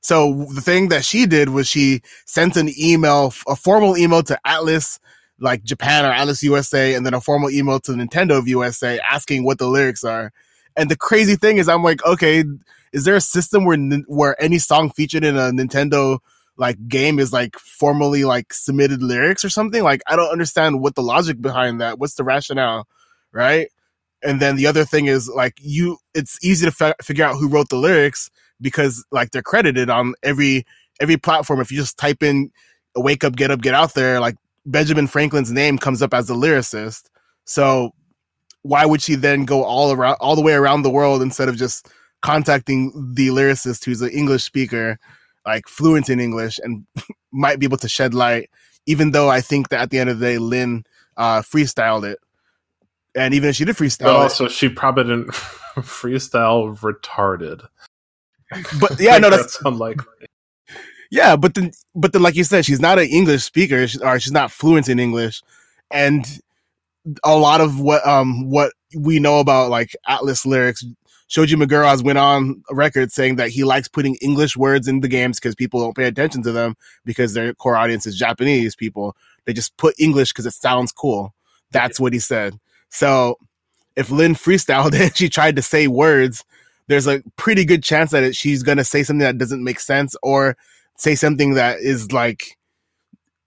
So the thing that she did was she sent an email, a formal email to Atlus, like Japan or Atlus USA, and then a formal email to Nintendo of USA asking what the lyrics are. And the crazy thing is, I'm like, okay, is there a system where where any song featured in a Nintendo like game is like formally like submitted lyrics or something? Like, I don't understand what the logic behind that. What's the rationale, right? And then the other thing is like you, it's easy to fi- figure out who wrote the lyrics because like they're credited on every every platform. If you just type in "wake up, get up, get out there," like Benjamin Franklin's name comes up as the lyricist. So why would she then go all around all the way around the world instead of just contacting the lyricist who's an English speaker, like fluent in English and might be able to shed light, even though I think that at the end of the day, Lyn uh, freestyled it. And even if she did freestyle But it, she probably didn't freestyle retarded. but yeah, I no, think that's unlikely. Yeah, but then, but then, like you said, she's not an English speaker, or she's not fluent in English, and a lot of what um what we know about like Atlus lyrics, Shoji Meguro has went on record saying that he likes putting English words in the games because people don't pay attention to them because their core audience is Japanese people. They just put English because it sounds cool. That's what he said. So if Lyn freestyled it, she tried to say words. There's a pretty good chance that she's gonna say something that doesn't make sense or say something that is like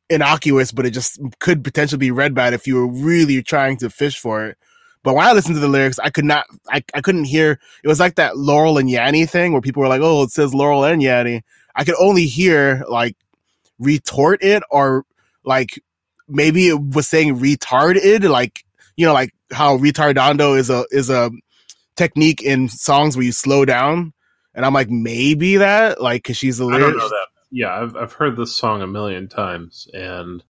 innocuous, but it just could potentially be read bad if you were really trying to fish for it. But when I listened to the lyrics, I could not, I, I couldn't hear. It was like that Laurel and Yanny thing where people were like, "Oh, it says Laurel and Yanny." I could only hear like retort it or like maybe it was saying retarded, like you know, like how retardando is a is a technique in songs where you slow down. And I'm like, maybe that, like, cause she's a I don't lyric. know that. Yeah, I've I've heard this song a million times, and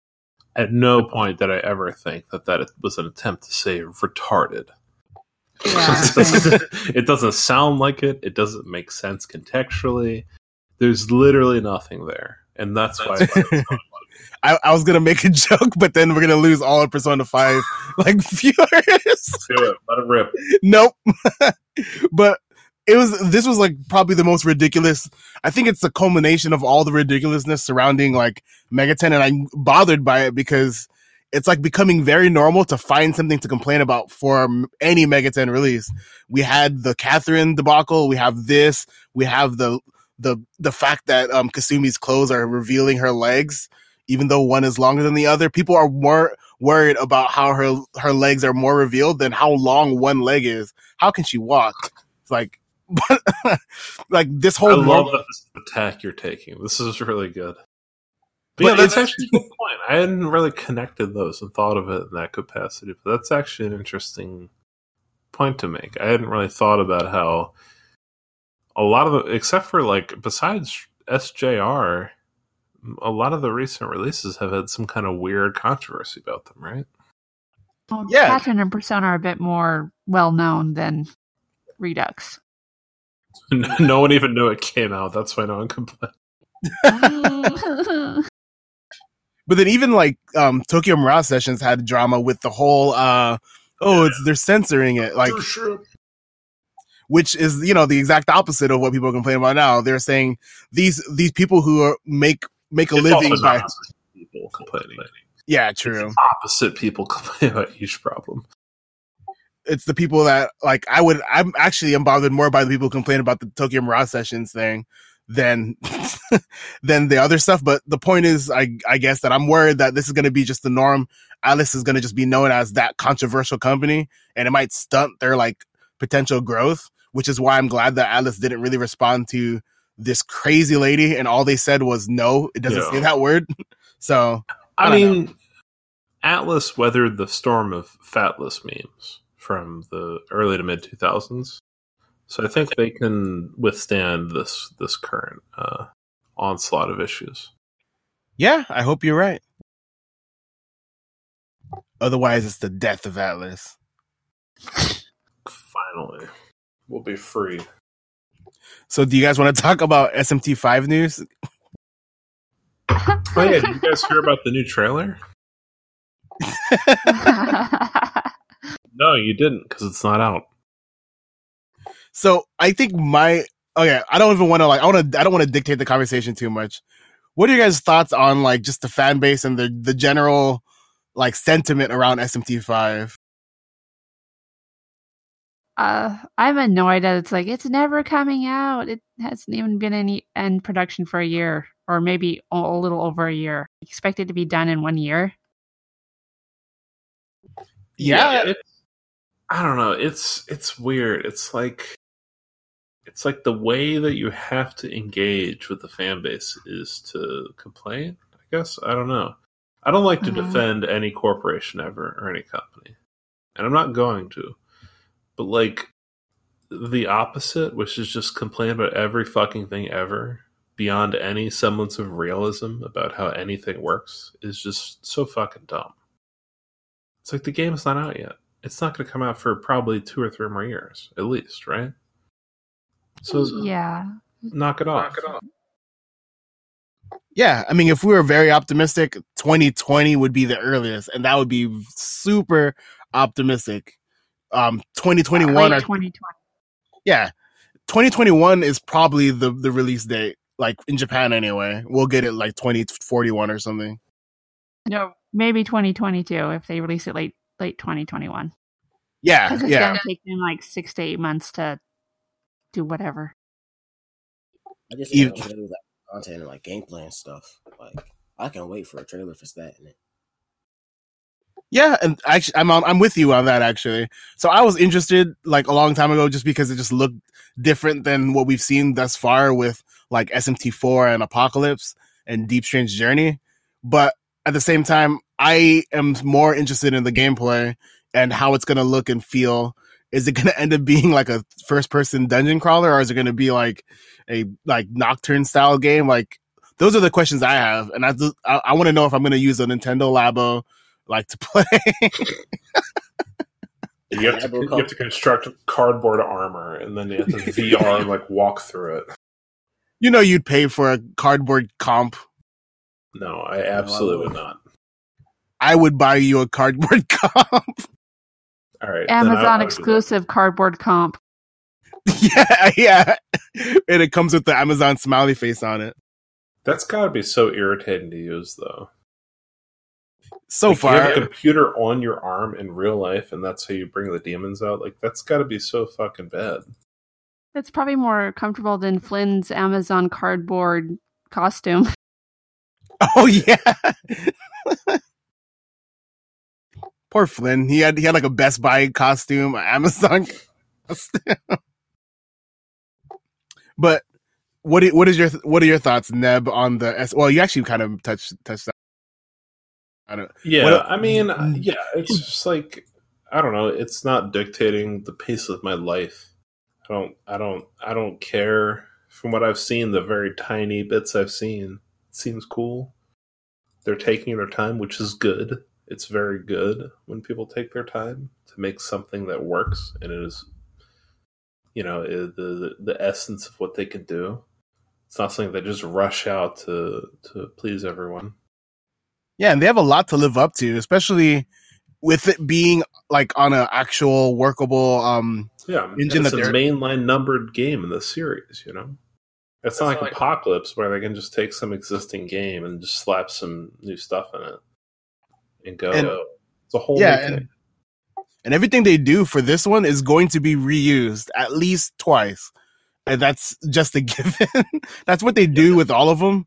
at no point did I ever think that that was an attempt to say retarded. Yeah, it, doesn't, sound like it. It doesn't make sense contextually. There's literally nothing there, and that's why. I was I, I was gonna make a joke, but then we're gonna lose all our Persona Five like viewers. Do it. Let it rip. nope. but it was this was like probably the most ridiculous. I think it's the culmination of all the ridiculousness surrounding like Megaten, and I'm bothered by it because it's like becoming very normal to find something to complain about for any Megaten release. We had the Catherine debacle. We have this. We have the the the fact that um Kasumi's clothes are revealing her legs, even though one is longer than the other. People are more worried about how her her legs are more revealed than how long one leg is. How can she walk? It's like, like this whole I love norm- that this is the tack you're taking. This is really good. But But yeah, that's it's- actually a good point. I hadn't really connected those and thought of it in that capacity, but that's actually an interesting point to make. I hadn't really thought about how a lot of the, except for like, besides SJR, a lot of the recent releases have had some kind of weird controversy about them, right? Well, Yeah. Catherine and Persona are a bit more well known than Redux. no one even knew it came out. That's why no one complained. But then even like um Tokyo Mirage Sessions had drama with the whole uh oh it's they're censoring it like which is you know the exact opposite of what people complain about now. They're saying these these people who are, make make a It's living by people complaining. yeah, It's true. opposite people complain about each problem. It's the people that like I would. I'm actually I'm bothered more by the people who complain about the Tokyo Mirage Sessions thing than than the other stuff. But the point is, I I guess that I'm worried that this is going to be just the norm. Atlus is going to just be known as that controversial company, and it might stunt their like potential growth. Which is why I'm glad that Atlus didn't really respond to this crazy lady, and all they said was no. It doesn't Yeah. say that word. So I I, don't mean, Atlus weathered the storm of Fatlus memes from the early to mid 2000s, so I think they can withstand this this current uh, onslaught of issues. yeah, I hope you're right. Otherwise, it's the death of Atlus. Finally, we'll be free. So, do you guys want to talk about SMT5 news? Oh yeah, did you guys hear about the new trailer? No, you didn't because it's not out. So, I think my okay, I don't even want to like I want to I don't want to dictate the conversation too much. What are your guys' thoughts on like just the fan base and the the general like sentiment around SMT5? uh, I'm annoyed that it's like it's never coming out. It hasn't even been any in production for a year, or maybe a a little over a year. Expect it to be done in one year. Yeah. it's, I don't know. It's it's weird. It's like it's like the way that you have to engage with the fan base is to complain. I guess I don't know. I don't like to Mhm. defend any corporation ever or any company, and I'm not going to. But like the opposite, which is just complain about every fucking thing ever, beyond any semblance of realism about how anything works, is just so fucking dumb. It's like the game is not out yet. It's not going to come out for probably two or three more years, at least, right? So yeah, knock it off. Yeah, I mean, if we were very optimistic, 2020 would be the earliest, and that would be super optimistic. Um, 2021 late or 2020. yeah, 2021 is probably the the release date, like in Japan anyway. We'll get it like 2041 or something. No, maybe 2022 if they release it late late 2021. Yeah, Because it's yeah. gonna take them like six to eight months to do whatever. I just You- think with that content and like gameplay and stuff. Like I can wait for a trailer for that in it. Yeah, and actually, I'm I'm with you on that actually. So I was interested like a long time ago, just because it just looked different than what we've seen thus far with like SMT4 and Apocalypse and Deep Strange Journey. But at the same time, I am more interested in the gameplay and how it's going to look and feel. Is it going to end up being like a first person dungeon crawler, or is it going to be like a like Nocturne style game? Like those are the questions I have, and I just- I, I want to know if I'm going to use a Nintendo Labo like to play. You have, to, you have to construct cardboard armor, and then you have to VR and like walk through it. you know, you'd pay for a cardboard comp. No, I absolutely would wouldn't. not. I would buy you a cardboard comp. All right, then I- I Amazon would do that. exclusive cardboard comp. yeah, yeah. And it comes with the Amazon smiley face on it. That's got to be so irritating to use, though. So Like, you have far, a computer on your arm in real life, and that's how you bring the demons out. Like that's got to be so fucking bad. That's probably more comfortable than Flynn's Amazon cardboard costume. oh yeah. Poor Flynn. He had he had like a Best Buy costume, an Amazon costume. but what i- what is your what are your thoughts, Neb, on the S? Well, you actually kind of touched touched on it. Yeah, What- I mean, yeah, it's just like I don't know. It's not dictating the pace of my life. I don't, I don't, I don't care. From what I've seen, the very tiny bits I've seen, it seems cool. They're taking their time, which is good. It's very good when people take their time to make something that works and it is, you know, i- the the essence of what they can do. It's not something they just rush out to to please everyone. Yeah, and they have a lot to live up to, especially with it being like on an actual workable um Yeah, engine it's that a they're- mainline numbered game in the series. You know, It's not like Apocalypse where they can just take some existing game and just slap some new stuff in it and go. And- it's a whole Yeah, new and- thing. and everything they do for this one is going to be reused at least twice and that's just a given that's what they do with all of them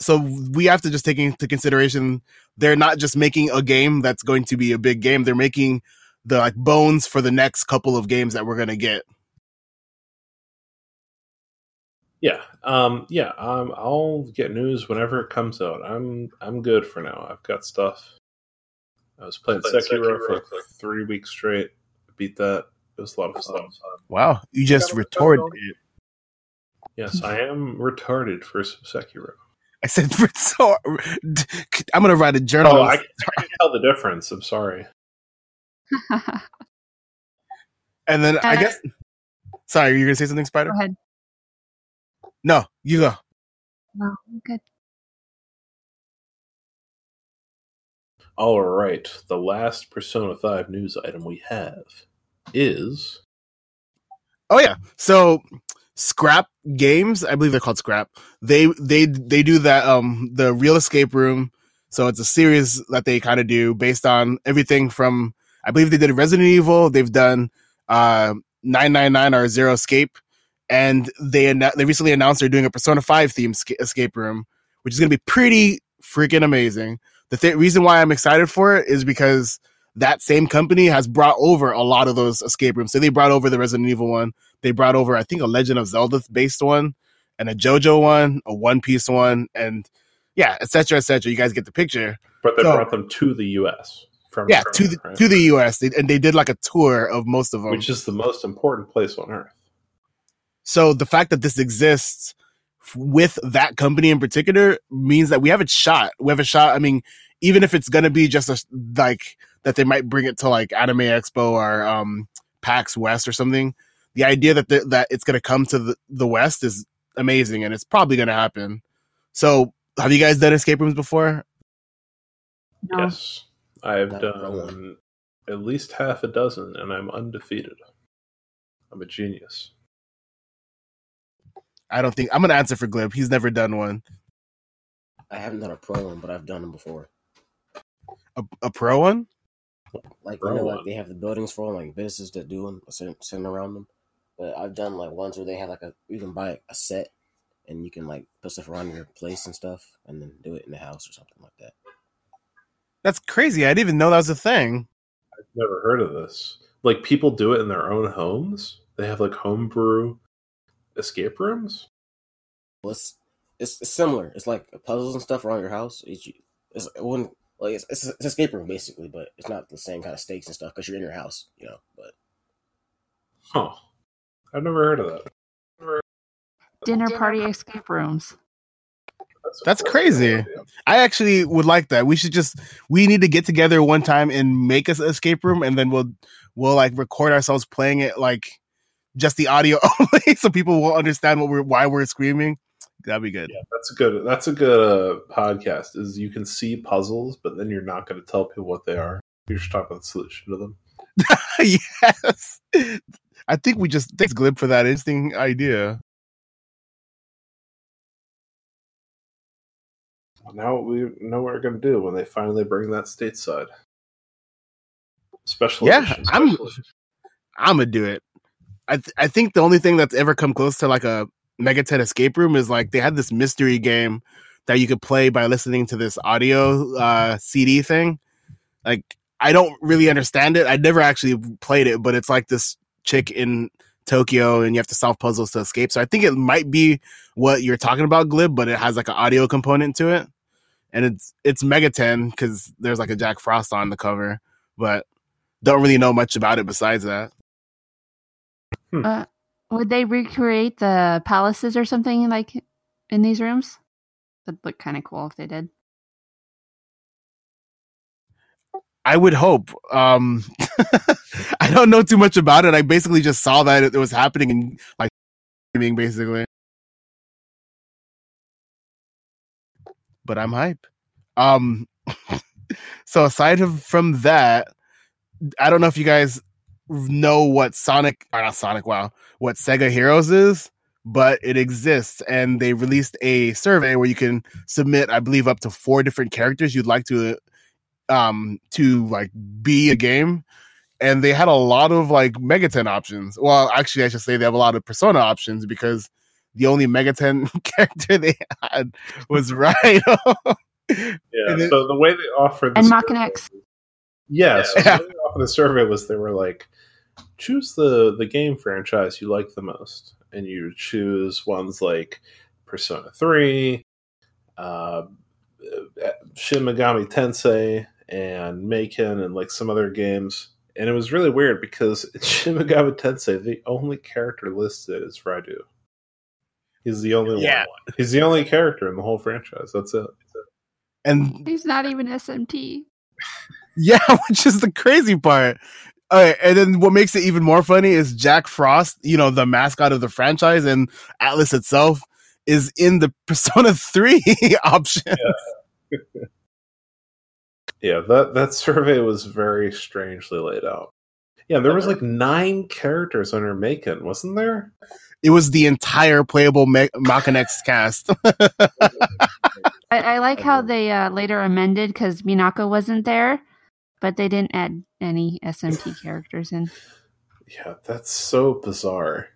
so we have to just take into consideration they're not just making a game that's going to be a big game they're making the like bones for the next couple of games that we're going to get Yeah, um, yeah. Um, I'll get news whenever it comes out. I'm I'm good for now. I've got stuff. I was playing Playing Sekiro, Sekiro for like three weeks straight. Beat that. It was a lot of fun. wow you just retorted retarded- Yes, I am retarded for some Sekiro. i said retort i'm going to write a journal Oh, I, I can tell the difference. I'm sorry. and then i Uh, guess sorry you're going to say something spider Go ahead. no you go No, I'm good. All right, the last Persona Five news item we have is Oh yeah. So Scrap Games, I believe they're called Scrap. They they they do that um the Real Escape Room. So it's a series that they kind of do based on everything from I believe they did Resident Evil, they've done uh 999 or Zero Escape and they they recently announced they're doing a Persona 5 themed sca- escape room, which is going to be pretty freaking amazing. The th- reason why I'm excited for it is because that same company has brought over a lot of those escape rooms. So they brought over the Resident Evil one. They brought over, I think, a Legend of Zelda based one, and a JoJo one, a One Piece one, and yeah, etc. etc. You guys get the picture. but they So- brought them to the U.S. from Yeah, to the right? to the US, they, and they did like a tour of most of them. which is the most important place on earth. So the fact that this exists f- with that company in particular means that we have a shot. We have a shot. I mean, even if it's gonna be just a like that, they might bring it to like Anime Expo or um, PAX West or something. The idea that the, that it's gonna come to the, the West is amazing, and it's probably gonna happen. So, have you guys done escape rooms before? No. Yes, I've Not done wrong. at least half a dozen, and I'm undefeated. I'm a genius. I don't think I'm gonna answer for Glib. He's never done one. I haven't done a pro one, but I've done them before. A, a pro one? Like Pro you know, one. like they have the buildings for 'em, like businesses that do them, sitting, sitting around them. But I've done like ones where they have like a you can buy a set and you can like put stuff around your place and stuff, and then do it in the house or something like that. That's crazy. I didn't even know that was a thing. I've never heard of this. Like people do it in their own homes. They have like homebrew escape rooms. Well, it's, it's it's similar. It's like puzzles and stuff around your house. It's, it's it wouldn't like it's, it's, it's escape room basically, but it's not the same kind of stakes and stuff because you're in your house, you know. But Huh. I've never heard of that. Dinner party escape rooms. That's crazy. I actually would like that. We should just we need to get together one time and make us an escape room, and then we'll we'll like record ourselves playing it like just the audio only, so people will understand what we're why we're screaming. That'd be good. Yeah, that's a good. That's a good uh, podcast. Is you can see puzzles, but then you're not going to tell people what they are. You're just talking about the solution to them. yes, I think we just thanks Glib for that interesting idea. Now we know what we're going to do when they finally bring that stateside. Special Yeah, edition. I'm- edition. I'm gonna do it. I th- I think the only thing that's ever come close to like a Megaten escape room is like they had this mystery game that you could play by listening to this audio uh, CD thing. Like I don't really understand it. I never actually played it, but it's like this chick in Tokyo and you have to solve puzzles to escape. So I think it might be what you're talking about, Glib, but it has like an audio component to it. And it's it's Megaten because there's like a Jack Frost on the cover, but don't really know much about it besides that. Uh, would they recreate the palaces or something like in these rooms? That'd look kind of cool if they did. I would hope. Um, I don't know too much about it. I basically just saw that it was happening and like streaming basically. But I'm hype. Um, so aside from that, I don't know if you guys know what Sonic or not Sonic. Wow, what Sega Heroes is, but it exists. And they released a survey where you can submit, I believe, up to four different characters you'd like to um to like be a game. And they had a lot of like Megaten options. Well, actually, I should say they have a lot of Persona options because the only Megaten character they had was Rhino. Yeah. And it- so the way they offered And the Machina X. Yeah, so Yeah. the way the survey was they were like, choose the the game franchise you like the most, and you choose ones like Persona Three, uh, Shin Megami Tensei, and Maken, and like some other games. And it was really weird because in Shin Megami Tensei, the only character listed is Raidou. He's the only Yeah. one. He's the only character in the whole franchise. That's it. and He's not even SMT. Yeah, which is the crazy part. All right, and then what makes it even more funny is Jack Frost, you know, the mascot of the franchise and Atlus itself is in the Persona 3 option. Yeah, that that survey was very strangely laid out. Yeah, there was like nine characters under Maken, wasn't there? It was the entire playable Ma- Maken X cast. I, I like how Um, they uh, later amended because Minako wasn't there, but they didn't add any SMT characters in. Yeah, that's so bizarre.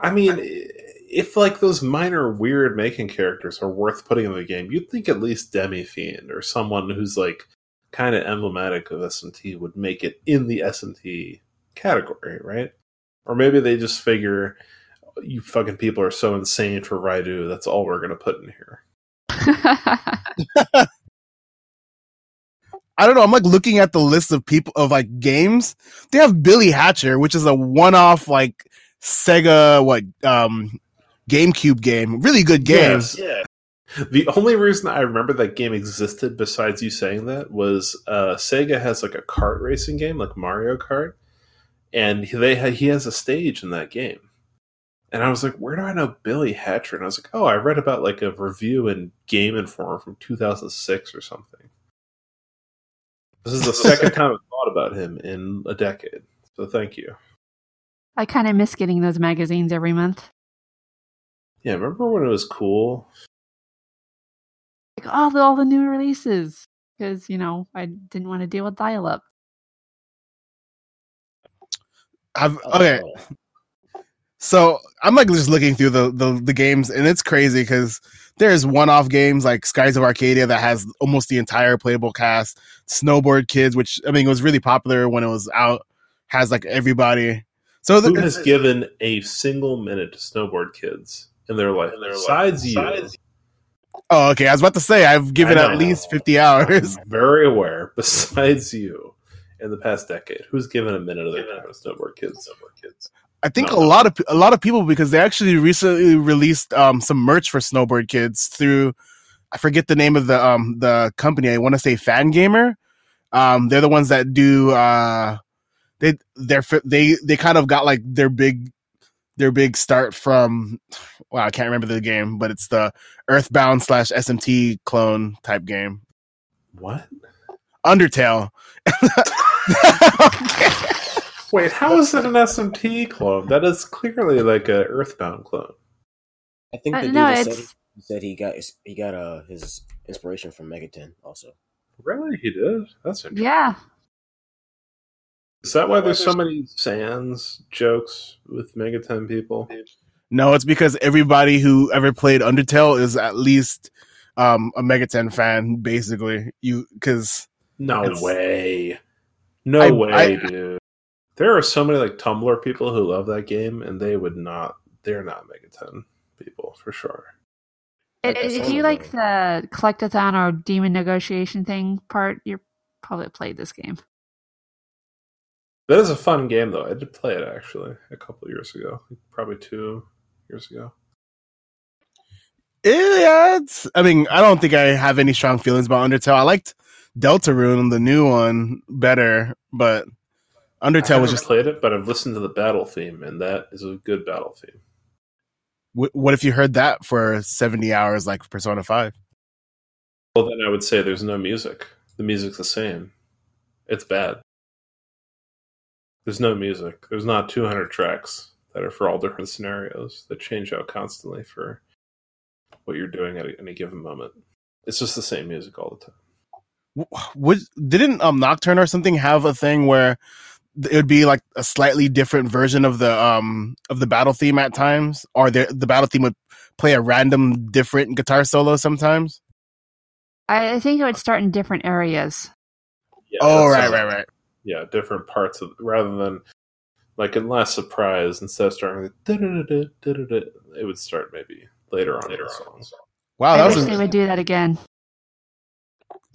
I mean, if like those minor weird Maken characters are worth putting in the game, you'd think at least Demi Fiend or someone who's like kind of emblematic of SMT would make it in the SMT category, right? Or maybe they just figure you fucking people are so insane for Raidou, that's all we're gonna put in here. I don't know. I'm like looking at the list of people of like games. They have Billy Hatcher, which is a one-off like Sega what um GameCube game. Really good game. Yes. Yeah. The only reason I remember that game existed, besides you saying that, was uh, Sega has like a kart racing game, like Mario Kart, and they ha- he has a stage in that game. And I was like, where do I know Billy Hatcher? And I was like, oh, I read about like a review in Game Informer from 2006 or something. This is the second time I've thought about him in a decade. So thank you. I kind of miss getting those magazines every month. Yeah, remember when it was cool? Like all the all the new releases because you know I didn't want to deal with dial up. I've, okay, Oh, So I'm like just looking through the the, the games, and it's crazy because there's one-off games like Skies of Arcadia that has almost the entire playable cast. Snowboard Kids, which I mean it was really popular when it was out, has like everybody. So Who the, has given a single minute to snowboard kids in their life? in Besides you, oh, okay. I was about to say I've given at least 50 hours. I'm very aware. Besides you, in the past decade, who's given a minute of their time to snowboard kids? Snowboard kids. I think No, a no. lot of a lot of people because they actually recently released um, some merch for Snowboard Kids through I forget the name of the um the company. I want to say Fangamer. Um, they're the ones that do uh they they're they they kind of got like their big their big start from well I can't remember the game, but it's the Earthbound slash SMT clone type game. What? Undertale. Wait, how is it an SMT clone? That is clearly like a Earthbound clone. I think Uh, the dude no, that said, he said he got his- he got uh his inspiration from Megaten also. Really, he did. That's interesting. yeah. Is that why there's so many Sans jokes with Megaten people? No, it's because everybody who ever played Undertale is at least um, a Megaten fan, basically. You because No way. No I- way, I- dude. There are so many like Tumblr people who love that game, and they would not. They're not Megaten people for sure. I- if you like the collectathon or demon negotiation thing part, you're probably played this game. That is a fun game, though. I did play it actually a couple years ago, probably two years ago. yeah, it's, I mean, I don't think I have any strong feelings about Undertale. I liked Deltarune, the new one, better, but I Undertale was just. played it, but I've listened to the battle theme, and that is a good battle theme. wh- What if you heard that for seventy hours, like Persona Five? Well, then I would say there's no music. The music's the same. It's bad. There's no music. There's not 200 tracks that are for all different scenarios that change out constantly for what you're doing at any given moment. It's just the same music all the time. Would didn't um Nocturne or something have a thing where it would be like a slightly different version of the um of the battle theme at times, or the the battle theme would play a random different guitar solo sometimes? I think it would start in different areas. Yeah, oh right, right, right. Yeah, different parts of rather than like in Last Surprise instead of starting it would start maybe later on in the song. Wow, I that wish was they would do that again.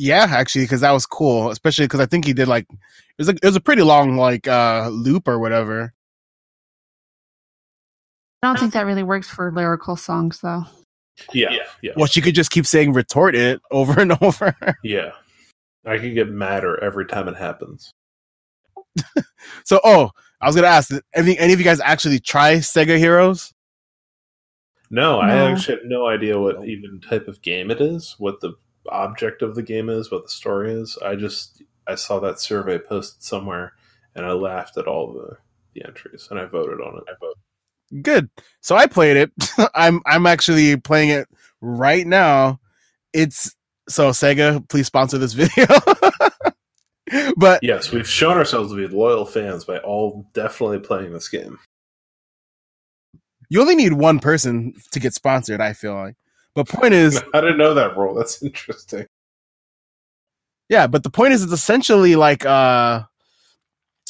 Yeah, actually, because that was cool, especially because I think he did like it was like it was a pretty long like uh loop or whatever. I don't think that really works for lyrical songs, though. Yeah, yeah, Well, she could just keep saying retort it over and over. yeah. I could get madder every time it happens. so, oh, I was gonna ask, any any of you guys actually try Sega Heroes? No, I actually have no idea what even type of game it is, what the object of the game is, what the story is. I just I saw that survey posted somewhere and I laughed at all the the entries and I voted on it. I voted. Good. So I played it. I'm I'm actually playing it right now. It's so Sega, please sponsor this video. but Yes, we've shown ourselves to be loyal fans by all definitely playing this game. you only need one person to get sponsored. I feel like. But point is, I didn't know that rule. That's interesting. yeah. But the point is, it's essentially like uh,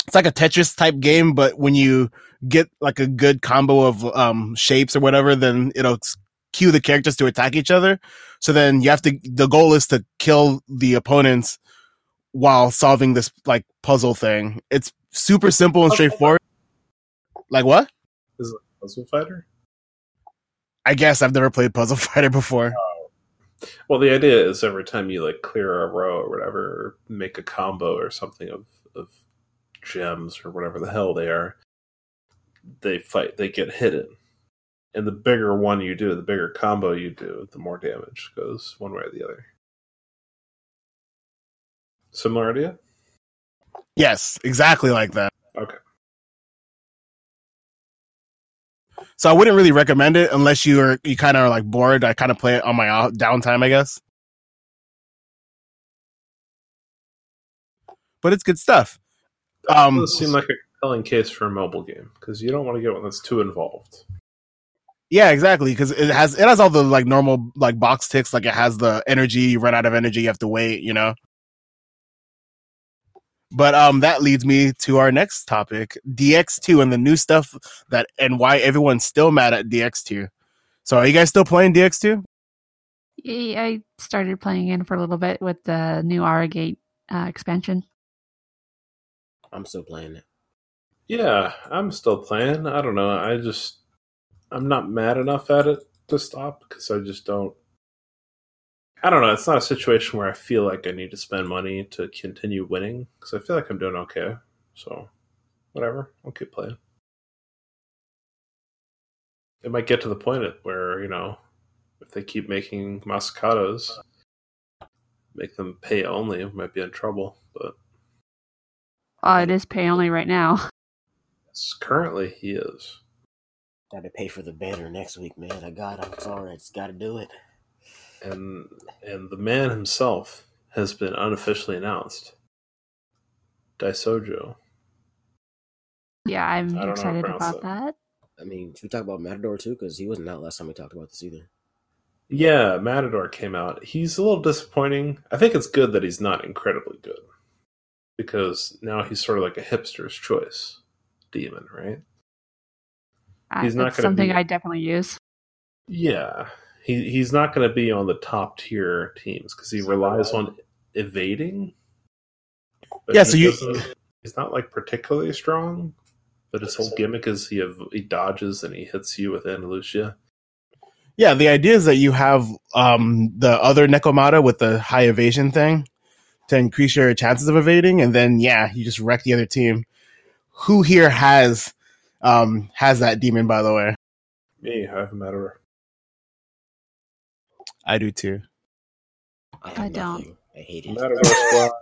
it's like a Tetris type game. But when you get like a good combo of um shapes or whatever, then it'll cue the characters to attack each other. So then you have to. The goal is to kill the opponents while solving this like puzzle thing. It's super simple and straightforward. Like what? Is it a puzzle Fighter? I guess I've never played Puzzle Fighter before. Well, the idea is every time you like clear a row or whatever, or make a combo or something of of gems or whatever the hell they are, they fight. They get hidden, and the bigger one you do, the bigger combo you do, the more damage goes one way or the other. Similar idea. Yes, exactly like that. Okay. So I wouldn't really recommend it unless you are you kind of are like bored. I kind of play it on my downtime, I guess. But it's good stuff. Um, does seem like a compelling case for a mobile game because you don't want to get one that's too involved. Yeah, exactly. Because it has it has all the like normal like box ticks. Like it has the energy. You run out of energy, you have to wait. You know. But um, that leads me to our next topic: DX2 and the new stuff that and why everyone's still mad at DX2. So, are you guys still playing DX2? Yeah, I started playing in for a little bit with the new Aura Gate uh, expansion. I'm still playing it. Yeah, I'm still playing. I don't know. I just I'm not mad enough at it to stop because I just don't. I don't know. It's not a situation where I feel like I need to spend money to continue winning because I feel like I'm doing okay. So, whatever. I'll keep playing. It might get to the point where you know, if they keep making Masakados, make them pay only, we might be in trouble. But Oh, it is pay only right now. yes, currently he is. Got to pay for the banner next week, man. I got. it. I'm sorry. I just got to do it. And and the man himself has been unofficially announced. Daisojo. Yeah, I'm I don't know how to excited about that. that. I mean, should we talk about Matador too? Because he wasn't out last time we talked about this either. Yeah, Matador came out. He's a little disappointing. I think it's good that he's not incredibly good. Because now he's sort of like a hipster's choice demon, right? Uh, He's not it's gonna something be- I definitely use. Yeah. He he's not going to be on the top tier teams because he relies on evading. But Yeah, so you- he's not like particularly strong, but his whole gimmick is he have, he dodges and he hits you with Andalucia. Yeah, the idea is that you have um, the other Nekomata with the high evasion thing to increase your chances of evading, and then yeah, you just wreck the other team. Who here has um, has that demon? By the way, Me, I have a matter. I do too. I, I don't. I hate it. Matador squad.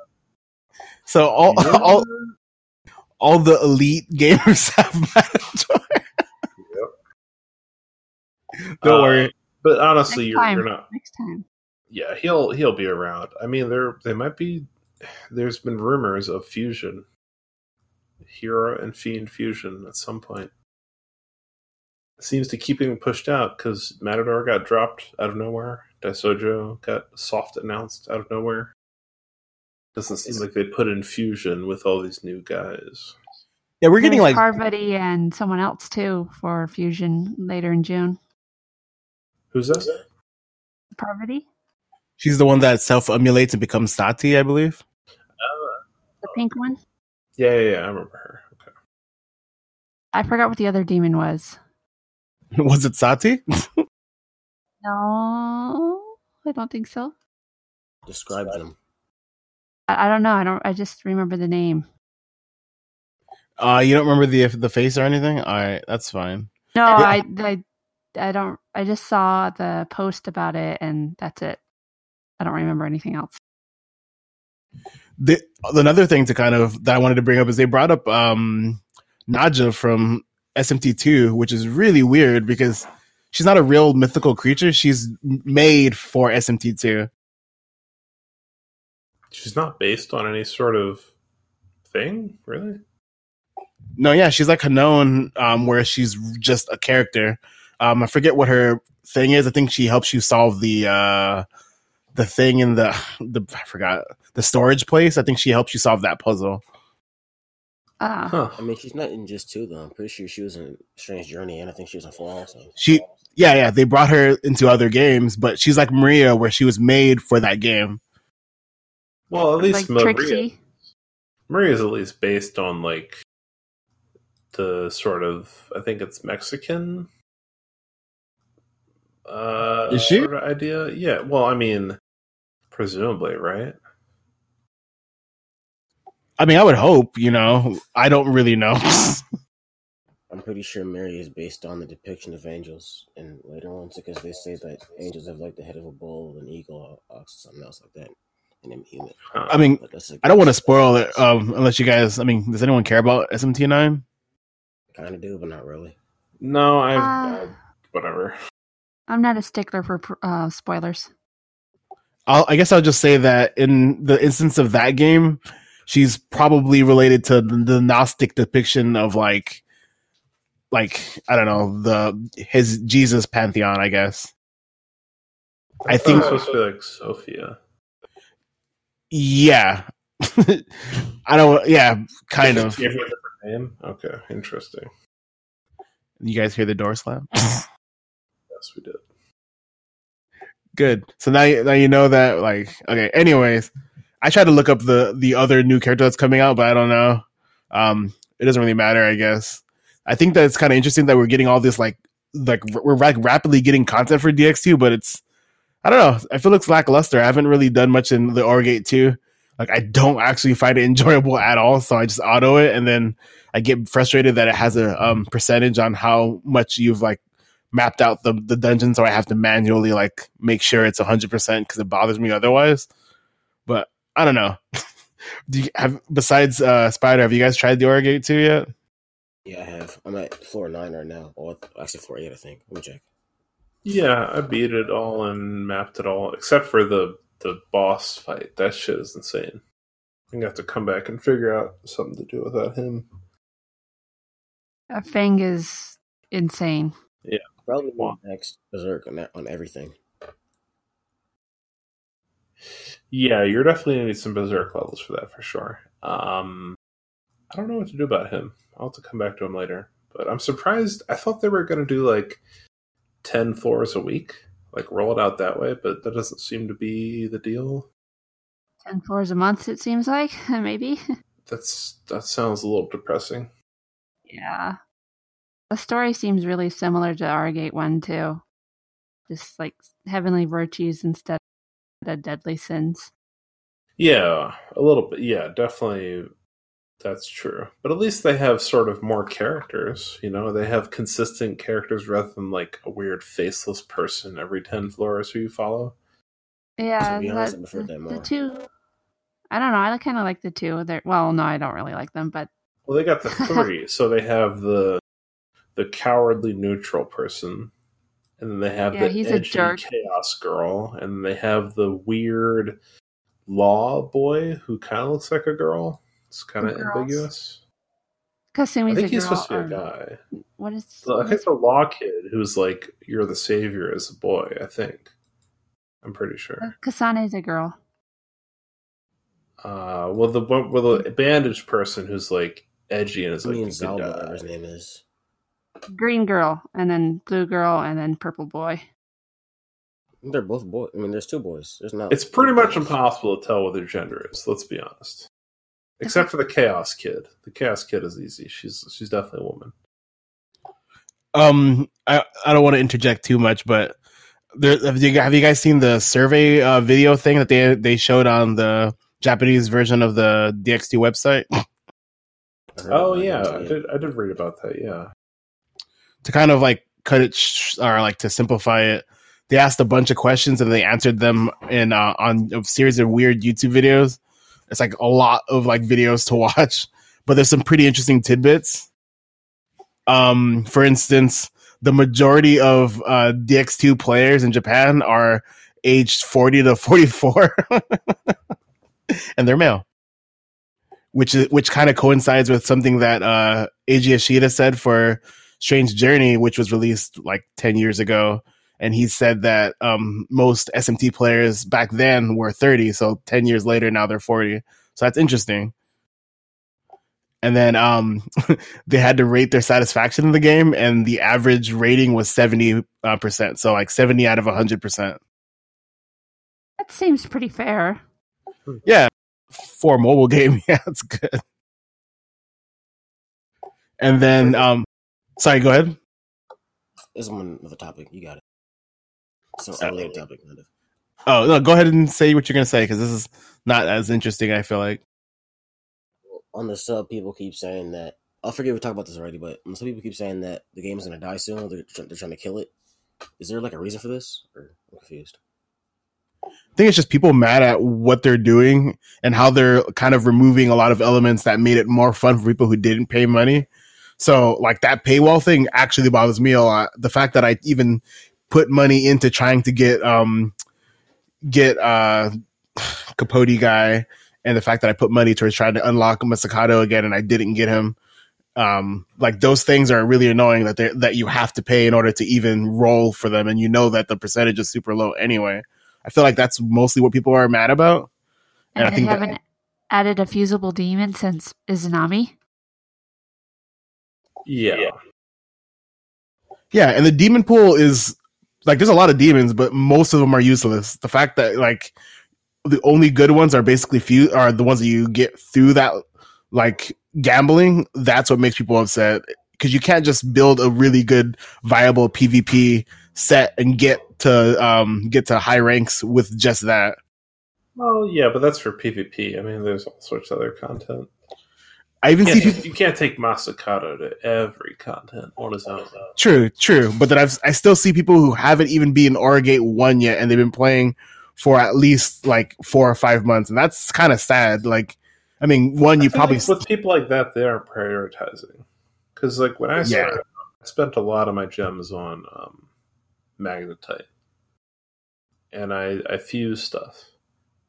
So all all all the elite gamers have Matador. Don't Uh, worry. But honestly, you're, you're not. Next time. Yeah, he'll he'll be around. I mean, there they might be. There's been rumors of fusion, hero and fiend fusion at some point. It seems to keep being pushed out because Matador got dropped out of nowhere. Daisojo got soft announced out of nowhere. Doesn't seem like they put in fusion with all these new guys. Yeah, we're getting like Parvati and someone else too for Fusion later in June. Who's that? Parvati, she's the one that self emulates and becomes Sati, I believe. the pink one. Yeah, yeah, yeah, I remember her. Okay. I forgot what the other demon was. Was it Sati? No, I don't think so. Describe them. I, I don't know. I don't. I just remember the name. Uh, you don't remember the the face or anything? All right, that's fine. No, Yeah. I, I, I don't. I just saw the post about it, and that's it. I don't remember anything else. The, another thing to kind of that I wanted to bring up is they brought up um Naja from SMT2, which is really weird because she's not a real mythical creature. She's made for SMT2. She's not based on any sort of thing, really. No, yeah, she's like Hanon, um, where she's just a character. Um, I forget what her thing is. I think she helps you solve the uh the thing in the the I forgot the storage place. I think she helps you solve that puzzle. Ah, Huh. I mean, she's not in just two though. I'm pretty sure she was in Strange Journey, and I think she was in four also. She yeah, yeah, they brought her into other games, but she's like Maria where she was made for that game. Well, at least like Maria, Trixie. Maria's at least based on like the sort of I think it's Mexican uh Is she? sort of idea. Yeah, well, I mean presumably, right? I mean, I would hope, you know. I don't really know. I'm pretty sure Mary is based on the depiction of angels in later ones because they say that angels have like the head of a bull, an eagle, ox, something else like that, and I'm human. Huh. I mean, I don't want to spoil it um unless you guys I mean, does anyone care about SMT9? kind of do, but not really. no, I Uh, uh, whatever. I'm not a stickler for uh, spoilers. I'll, I guess I'll just say that in the instance of that game, she's probably related to the, the Gnostic depiction of like, like I don't know the his Jesus pantheon. I guess. I it think- supposed to be like Sophia. Yeah, I don't. Yeah, kind of. You a different name? Okay, interesting. You guys hear the door slam? Yes, we did. Good. So now, you- now you know that. Like, okay. Anyways, I tried to look up the the other new character that's coming out, but I don't know. Um, it doesn't really matter, I guess. I think that it's kind of interesting that we're getting all this like like we're like rapidly getting content for DX2, but it's I don't know. I feel it's lackluster. I haven't really done much in the Aura Gate 2. Like I don't actually find it enjoyable at all, so I just auto it and then I get frustrated that it has a um percentage on how much you've like mapped out the the dungeon, so I have to manually like make sure it's hundred percent because it bothers me otherwise. But I don't know. Do you have besides uh Spider? Have you guys tried the Aura Gate 2 yet? Yeah, I have. I'm at floor nine right now. Or actually, floor eight, I think. Let me check. Yeah, I beat it all and mapped it all, except for the the boss fight. That shit is insane. I'm gonna have to come back and figure out something to do without him. Uh, Fang is insane. Yeah, probably Wow. next Berserk on that, on everything. Yeah, you're definitely gonna need some berserk levels for that for sure. Um, I don't know what to do about him. I'll have to come back to them later. But I'm surprised. I thought they were gonna do like ten floors a week, like roll it out that way, but that doesn't seem to be the deal. Ten floors a month, it seems like maybe. That's that sounds a little depressing. yeah, the story seems really similar to Aura Gate one too. Just like heavenly virtues instead of deadly sins. Yeah, a little bit. Yeah, definitely. That's true. But at least they have sort of more characters. You know, they have consistent characters rather than like a weird faceless person every 10 floors who you follow. Yeah, To be honest, I the- prefer that the, more. the two. I don't know. I kind of like the two. They're well, no, I don't really like them, but Well, they got the three. so they have the the cowardly neutral person, and then they have Yeah, the he's a edgy jerk. chaos girl, and they have the weird law boy who kind of looks like a girl. It's kind of Girls. ambiguous. I think a he's girl. supposed to be a guy. What is? So I think is- the law kid who's like you're the savior as a boy. I think. I'm pretty sure. Kasane is a girl. Uh, well, the one- well the bandaged person who's like edgy and is like mean, a good Zalba, guy. whatever his name is. Green girl, and then blue girl, and then purple boy. They're both boys. I mean, there's two boys. There's not. It's pretty much boys. impossible to tell what their gender is. Let's be honest. Except for the chaos kid. The chaos kid is easy. She's she's definitely a woman. Um, I I don't want to interject too much, but there have you, have you guys seen the survey uh, video thing that they they showed on the Japanese version of the DX2 website Oh yeah, I did I did read about that. Yeah. to kind of like cut it sh- or like to simplify it? They asked a bunch of questions and they answered them in uh, on a series of weird YouTube videos. It's like a lot of like videos to watch, but there's some pretty interesting tidbits. Um, for instance, the majority of uh, DX2 players in Japan are aged 40 to 44, and they're male. Which is which kind of coincides with something that uh, Eiji Ishida said for Strange Journey, which was released like 10 years ago. And he said that um, most SMT players back then were 30. So 10 years later, now they're 40. So that's interesting. And then um, they had to rate their satisfaction in the game, and the average rating was 70. Uh, percent. so like 70 out of 100%. That seems pretty fair. Yeah, for a mobile game, yeah, it's good. And then, um, sorry, go ahead. This is one other topic. You got it. So Oh. unrelated topic, kind of. Oh no, go ahead and say what you're gonna say because this is not as interesting. I feel like. On the sub, people keep saying that. I forget we talked about this already, but some people keep saying that the game is gonna die soon. They're, they're trying to kill it. Is there like a reason for this? Or I'm confused. I think it's just people mad at what they're doing and how they're kind of removing a lot of elements that made it more fun for people who didn't pay money. So, like that paywall thing actually bothers me a lot. The fact that I even put money into trying to get um get uh Capote guy, and the fact that I put money towards trying to unlock Masakado again and I didn't get him. Um, like those things are really annoying that they that you have to pay in order to even roll for them, and you know that the percentage is super low anyway. I feel like that's mostly what people are mad about. And And, I they think haven't added a fusible demon since Izanami. Yeah. Yeah, and the demon pool is like there's a lot of demons, but most of them are useless. The fact that like the only good ones are basically few are the ones that you get through that like gambling. That's what makes people upset because you can't just build a really good viable PvP set and get to um get to high ranks with just that. Well, yeah, but that's for PvP. I mean, there's all sorts of other content. I even You see can't, people you can't take Masakado to every content on his own. True, true. But then I've I still see people who haven't even been Aura Gate one yet, and they've been playing for at least like four or five months, and that's kind of sad. Like, I mean, one I you probably like with people like that, they aren't prioritizing. Because like when I Yeah. I spent a lot of my gems on um, magnetite, and I I fuse stuff,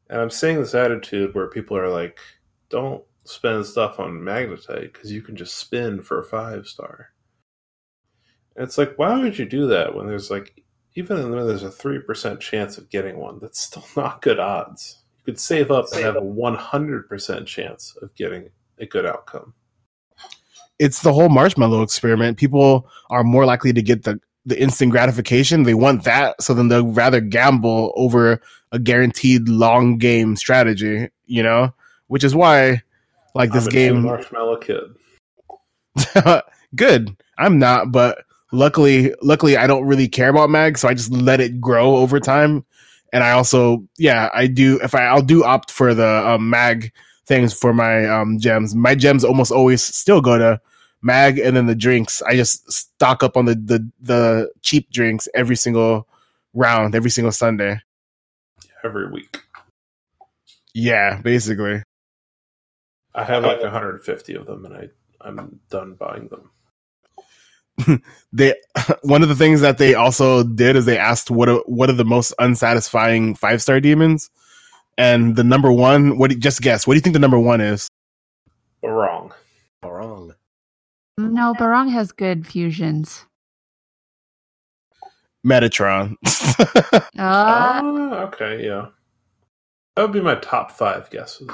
and I'm seeing this attitude where people are like, "Don't spend stuff on magnetite because you can just spin for a five star." And it's like, why would you do that when there's like even when there's a three percent chance of getting one? That's still not good odds. You could save up and have a one hundred percent chance of getting a good outcome. it's the whole marshmallow experiment. People are more likely to get the the instant gratification. They want that, so then they'll rather gamble over a guaranteed long game strategy. You know, which is why like this game. Marshmallow Kid. good. I'm not, but luckily, luckily, I don't really care about mag, so I just let it grow over time. And I also, yeah, I do. If I, I'll do opt for the um, mag things for my um, gems. My gems almost always still go to mag, and then the drinks. I just stock up on the the the cheap drinks every single round, every single Sunday. every week. Yeah, basically. I have like 150 of them, and I I'm done buying them. they one of the things that they also did is they asked what are, what are the most unsatisfying five star demons, and the number one. What do you- just guess? What do you think the number one is? Wrong. Barong. No, Barong has good fusions. Metatron. Uh, Oh, okay, yeah. That would be my top five guesses.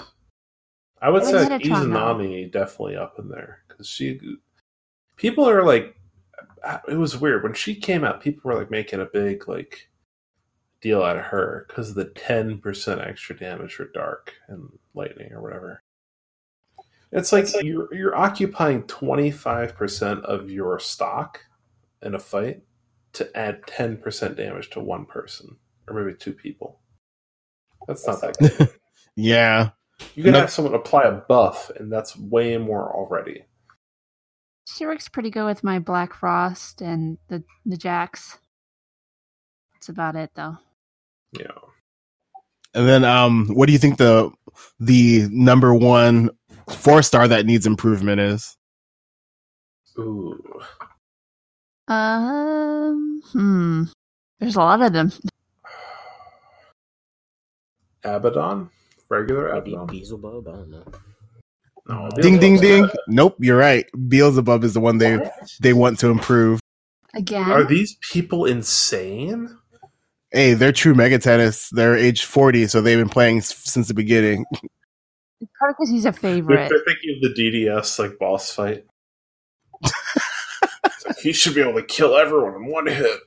I would say is like Izanami definitely up in there because she. People are like, it was weird when she came out. People were like making a big like deal out of her because of the ten percent extra damage for dark and lightning or whatever. It's like you're you're occupying twenty five percent of your stock in a fight to add ten percent damage to one person or maybe two people. That's not that good. yeah. You can have someone apply a buff, and that's way more already. she works pretty good with my Black Frost and the the Jacks. That's about it, though. Yeah. And then, um, what do you think the the number one four star that needs improvement is? Ooh. Um, hmm. There's a lot of them. Abaddon? Regular Maybe Abaddon? Beelzebub. I don't know. No, Ding, ding, Beelzebub's ding. Nope, you're right. Beelzebub is the one they they want to improve. Again, Are these people insane? Hey, they're true mega tennis. They're age forty, so they've been playing since the beginning. It's probably because he's a They're, favorite. they're thinking of the DDS like boss fight. Like, he should be able to kill everyone in one hit.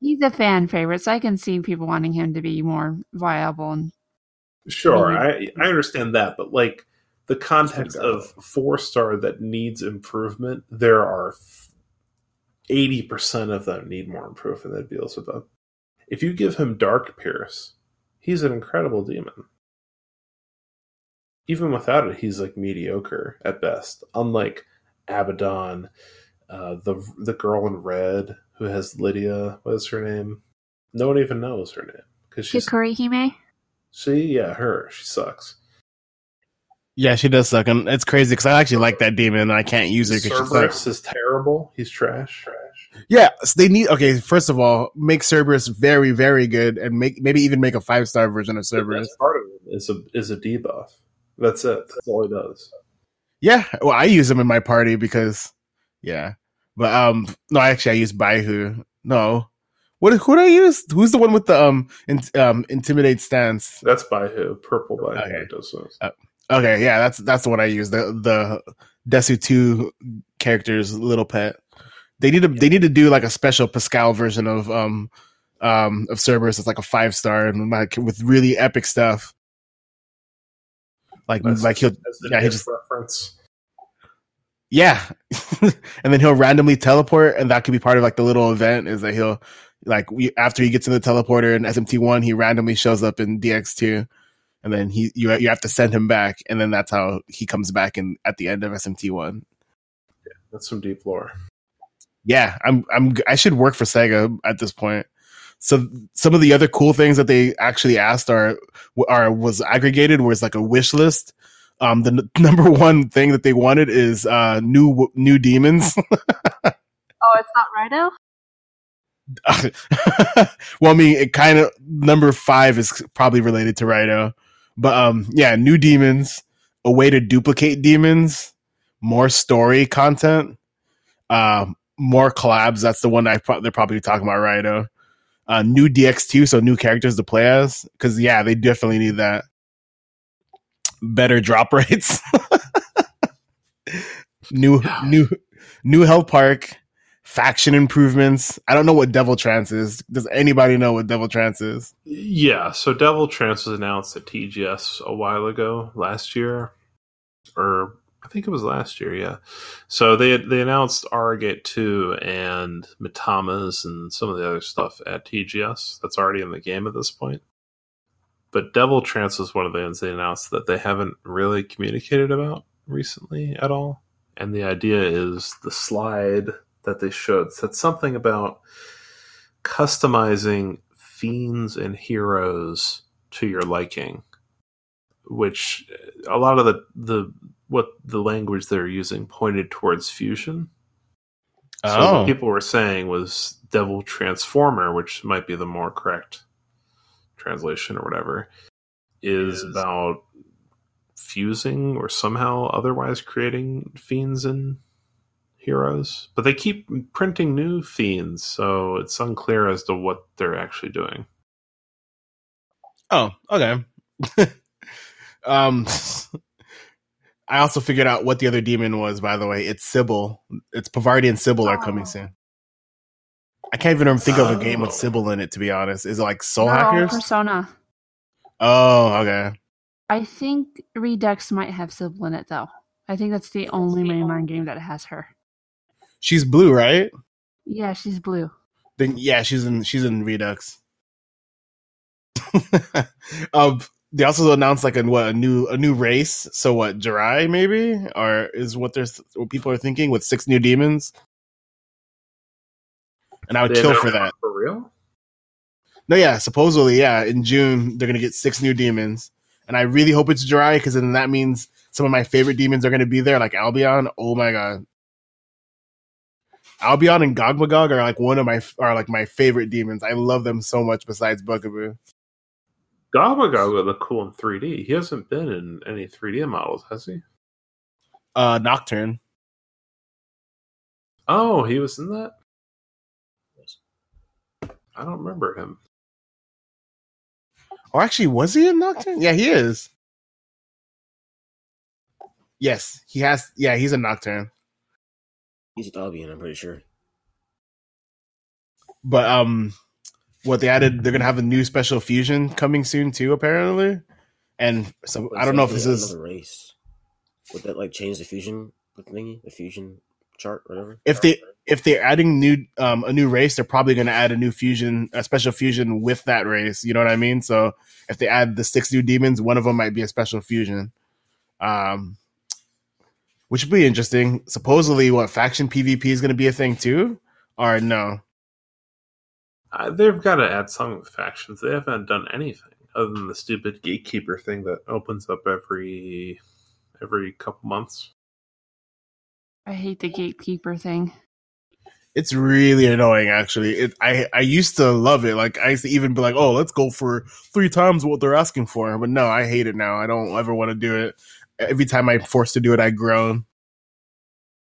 He's a fan favorite, so I can see people wanting him to be more viable. And Sure, I I understand that, but like the context of four star that needs improvement, there are eighty percent of them need more improvement than Beelzebub. If you give him Dark Pierce, he's an incredible demon. Even without it, he's like mediocre at best. Unlike Abaddon, uh, the the girl in red who has Lydia. What is her name? No one even knows her name because she's Hikari Hime. She yeah her she sucks. Yeah, she does suck, and it's crazy because I actually like that demon, and I can't use it. Cerberus is terrible. He's trash. Trash. Yeah, so they need. Okay, first of all, make Cerberus very, very good, and make maybe even make a five star version of Cerberus. part of it is a is a debuff. That's it. That's all he does. Yeah, well, I use him in my party because, yeah, but um, no, actually, I use Baihu. No, what who do I use? Who's the one with the um, in, um, intimidate stance? That's by who? Purple by who Okay. does those. Okay, yeah, that's that's the one I use. The the Desu two characters, little pet. They need to they need to do like a special Pascal version of um um of Cerberus. It's like a five star and like with really epic stuff. Like That's, like he'll yeah, he just- reference. yeah, and then he'll randomly teleport, and that could be part of like the little event. Is that he'll like we, after he gets in the teleporter in SMT one, he randomly shows up in DX two, and then he you you have to send him back, and then that's how he comes back in at the end of SMT one. Yeah, That's some deep lore. yeah, I'm I'm I should work for Sega at this point. So some of the other cool things that they actually asked are are was aggregated was like a wish list. Um, the n- number one thing that they wanted is uh new new demons. Oh, it's not Raidou. well, I mean, it kind of number five is probably related to Raidou, but um, yeah, new demons, a way to duplicate demons, more story content, um, more collabs. That's the one I pro- they're probably talking about Raidou. Uh, new DX2, so new characters to play as. Because yeah, they definitely need that. Better drop rates. new new new health park faction improvements. I don't know what Devil Trance is. Does anybody know what Devil Trance is? Yeah, so Devil Trance was announced at TGS a while ago, last year, or I think it was last year. Yeah, so they they announced Aura Gate two and Mitamas and some of the other stuff at TGS. That's already in the game at this point. But Devil Trance was one of the ones they announced that they haven't really communicated about recently at all. And the idea is the slide that they showed said something about customizing fiends and heroes to your liking which a lot of the the what the language they're using pointed towards fusion. So Oh. what people were saying was Devil Transformer, which might be the more correct translation or whatever, is about fusing or somehow otherwise creating fiends and heroes. But they keep printing new fiends, so it's unclear as to what they're actually doing. Oh, okay. um, I also figured out what the other demon was. By the way, it's Sibyl. It's Parvati and Sibyl are coming Oh. soon. I can't even think of a game with Oh. Sibyl in it. To be honest, is it like Soul They're Hackers? Persona. Oh, okay. I think Redux might have Sibyl in it though. I think that's the only mainline game that has her. She's blue, right? Yeah, she's blue. Then yeah, she's in she's in Redux. um, they also announced like a what a new a new race. So what, Jirae maybe, or is what there's what people are thinking with six new demons. And I would They kill for that. For real? No, yeah, supposedly, yeah, in June they're gonna get six new demons, and I really hope it's Jirae because then that means some of my favorite demons are gonna be there, like Albion. Oh my god, Albion and Gogmagog are like one of my are like my favorite demons. I love them so much. Besides Bugaboo, Gogmagog would look cool in 3D. He hasn't been in any 3D models, has he? uh, Nocturne. Oh, he was in that? I don't remember him. Oh, actually, was he in Nocturne? Yeah, he is. Yes, he has. Yeah, he's a Nocturne. He's with Albion, I'm pretty sure. But um, what they added, they're gonna have a new special fusion coming soon too, apparently. And so I don't know if this is race. Would that like change the fusion thingy, the fusion chart, whatever? if they if they're adding new um a new race, they're probably going to add a new fusion, a special fusion with that race. You know what I mean? So if they add the six new demons, one of them might be a special fusion, um, which would be interesting. Supposedly, what faction PvP is going to be a thing too, or no? Uh, they've got to add some factions. They haven't done anything other than the stupid gatekeeper thing that opens up every every couple months. I hate the gatekeeper thing. It's really annoying, actually. It, I I used to love it. Like I used to even be like, "Oh, let's go for three times what they're asking for." But no, I hate it now. I don't ever want to do it. Every time I'm forced to do it, I groan.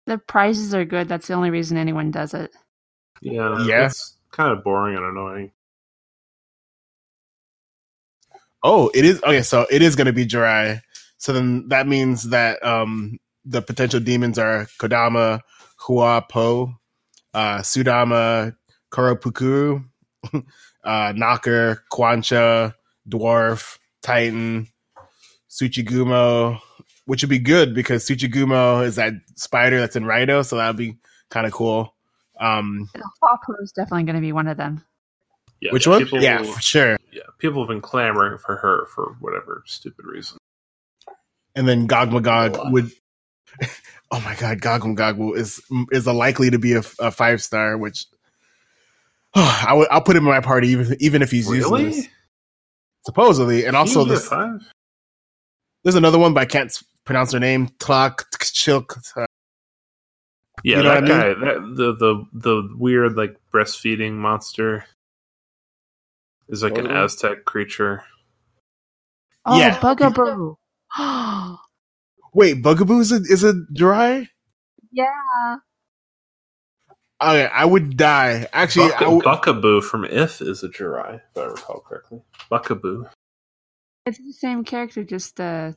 The prizes are good. That's the only reason anyone does it. Yeah, Yeah. it's kind of boring and annoying. Oh, it is okay. So it is going to be Jirae. So then that means that um the potential demons are Kodama, Huapo, uh, Sudama, Koropokkuru, uh, Knocker, Quancha, Dwarf, Titan, Tsuchigumo, which would be good because Tsuchigumo is that spider that's in Raidou, so that would be kind of cool. Um, Hopper is definitely going to be one of them. Yeah, which one? People, yeah, for sure. yeah. People have been clamoring for her for whatever stupid reason. and then Gog A Magog would. Oh my God, Gog Magog is is a likely to be a, a five star, which I would I'll put him in my party even even if he's really? useless. Supposedly, and also He get this, five? There's another one, but I can't pronounce her name. Tlak Chilk. Uh, yeah, You know that what I guy, that the the the weird like breastfeeding monster is like an Aztec creature. Oh, Yeah. Bugaboo. Wait, Bugaboo is a, is a dry? yeah. Oh, okay, I would die. Actually, Buck- I would, Buckaboo from If is a Jirae, if I recall correctly. Buckaboo. It's the same character, just uh,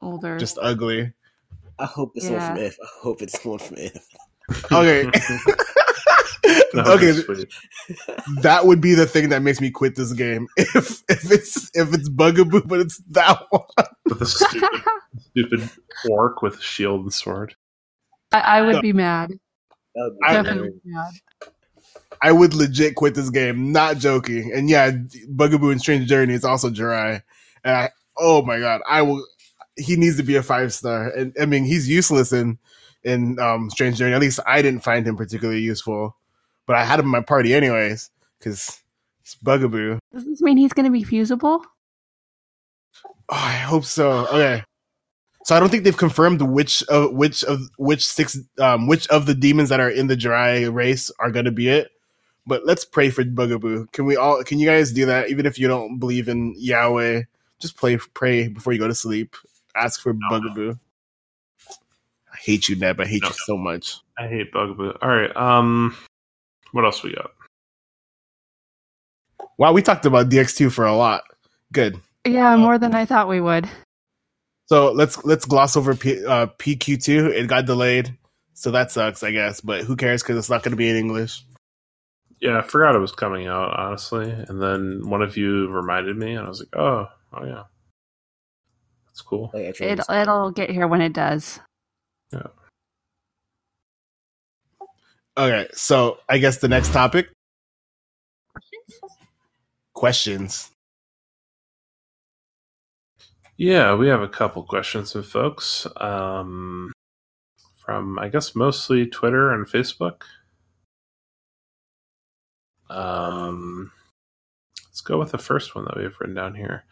older. just ugly. I hope it's the one from If. I hope it's the one from If. Okay. That would be okay, that would be the thing that makes me quit this game. If if it's if it's Bugaboo, but it's that one. With the stupid, stupid orc with a shield and sword. I, I would be mad. Would be I- Definitely mad. I would legit quit this game. Not joking. And yeah, Bugaboo and Strange Journey is also Jirae. And I, oh my god, I will. He needs to be a five star. And I mean, he's useless in in um, Strange Journey. At least I didn't find him particularly useful. But I had him in my party anyways because it's Bugaboo. Does this mean he's going to be fusible? Oh, I hope so. Okay. So I don't think they've confirmed which of which of which six um which of the demons that are in the dry race are going to be it. But let's pray for Bugaboo. Can we all? Can you guys do that? Even if you don't believe in Yahweh, just play pray before you go to sleep. Ask for No. Bugaboo. I hate you, Neb. I hate No. you so much. I hate Bugaboo. All right. Um, what else we got? Wow, we talked about DX2 for a lot. Good. Yeah, more than I thought we would. So let's let's gloss over P, uh, PQ2. It got delayed, so that sucks, I guess. But who cares? Because it's not going to be in English. Yeah, I forgot it was coming out honestly, and then one of you reminded me, and I was like, oh, oh yeah, that's cool. Like, It, it'll get here when it does. Yeah. Okay, so I guess the next topic questions. Yeah, we have a couple questions from folks. Um, from I guess mostly Twitter and Facebook. Um, let's go with the first one that we have written down here.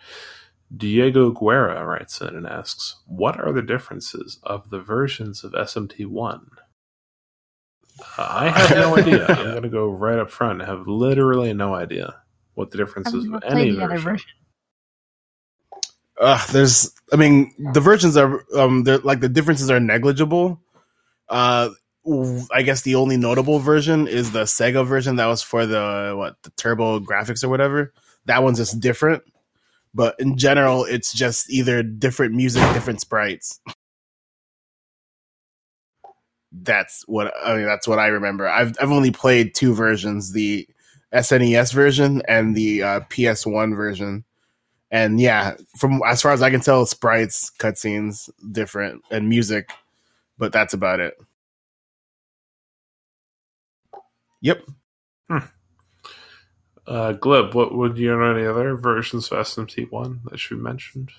Diego Guerra writes in and asks, "What are the differences of the versions of SMT one?" Uh, I have no idea. I'm going to go right up front. I have literally no idea what the differences I've of any the version. version. Uh, there's, I mean, the versions are, um, they're like the differences are negligible. Uh, w- I guess the only notable version is the Sega version that was for the what the TurboGrafx or whatever. That one's just different, but in general, it's just either different music, different sprites. That's what I mean. That's what I remember. I've I've only played two versions: the SNES version and the uh, PS1 version. And yeah, from as far as I can tell, sprites, cutscenes, different, and music, but that's about it. Yep. Uh, Glib, what would you know any other versions of SMT1 that should be mentioned?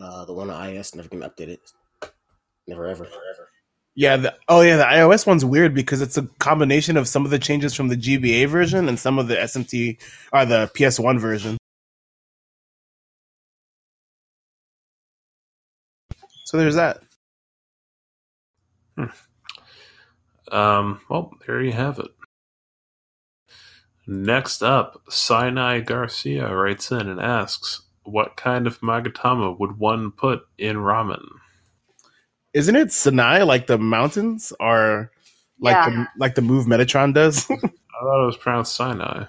uh, the one on IS never been updated. Never ever. Ever. Yeah. The, oh, yeah. The iOS one's weird because it's a combination of some of the changes from the GBA version and some of the SMT or the PS1 version. So there's that. Um, well, there you have it. Next up, Sinai Garcia writes in and asks, "What kind of magatama would one put in ramen?" Isn't it Sinai like the mountains or like Yeah. the like the move Metatron does? I thought it was pronounced Sinai.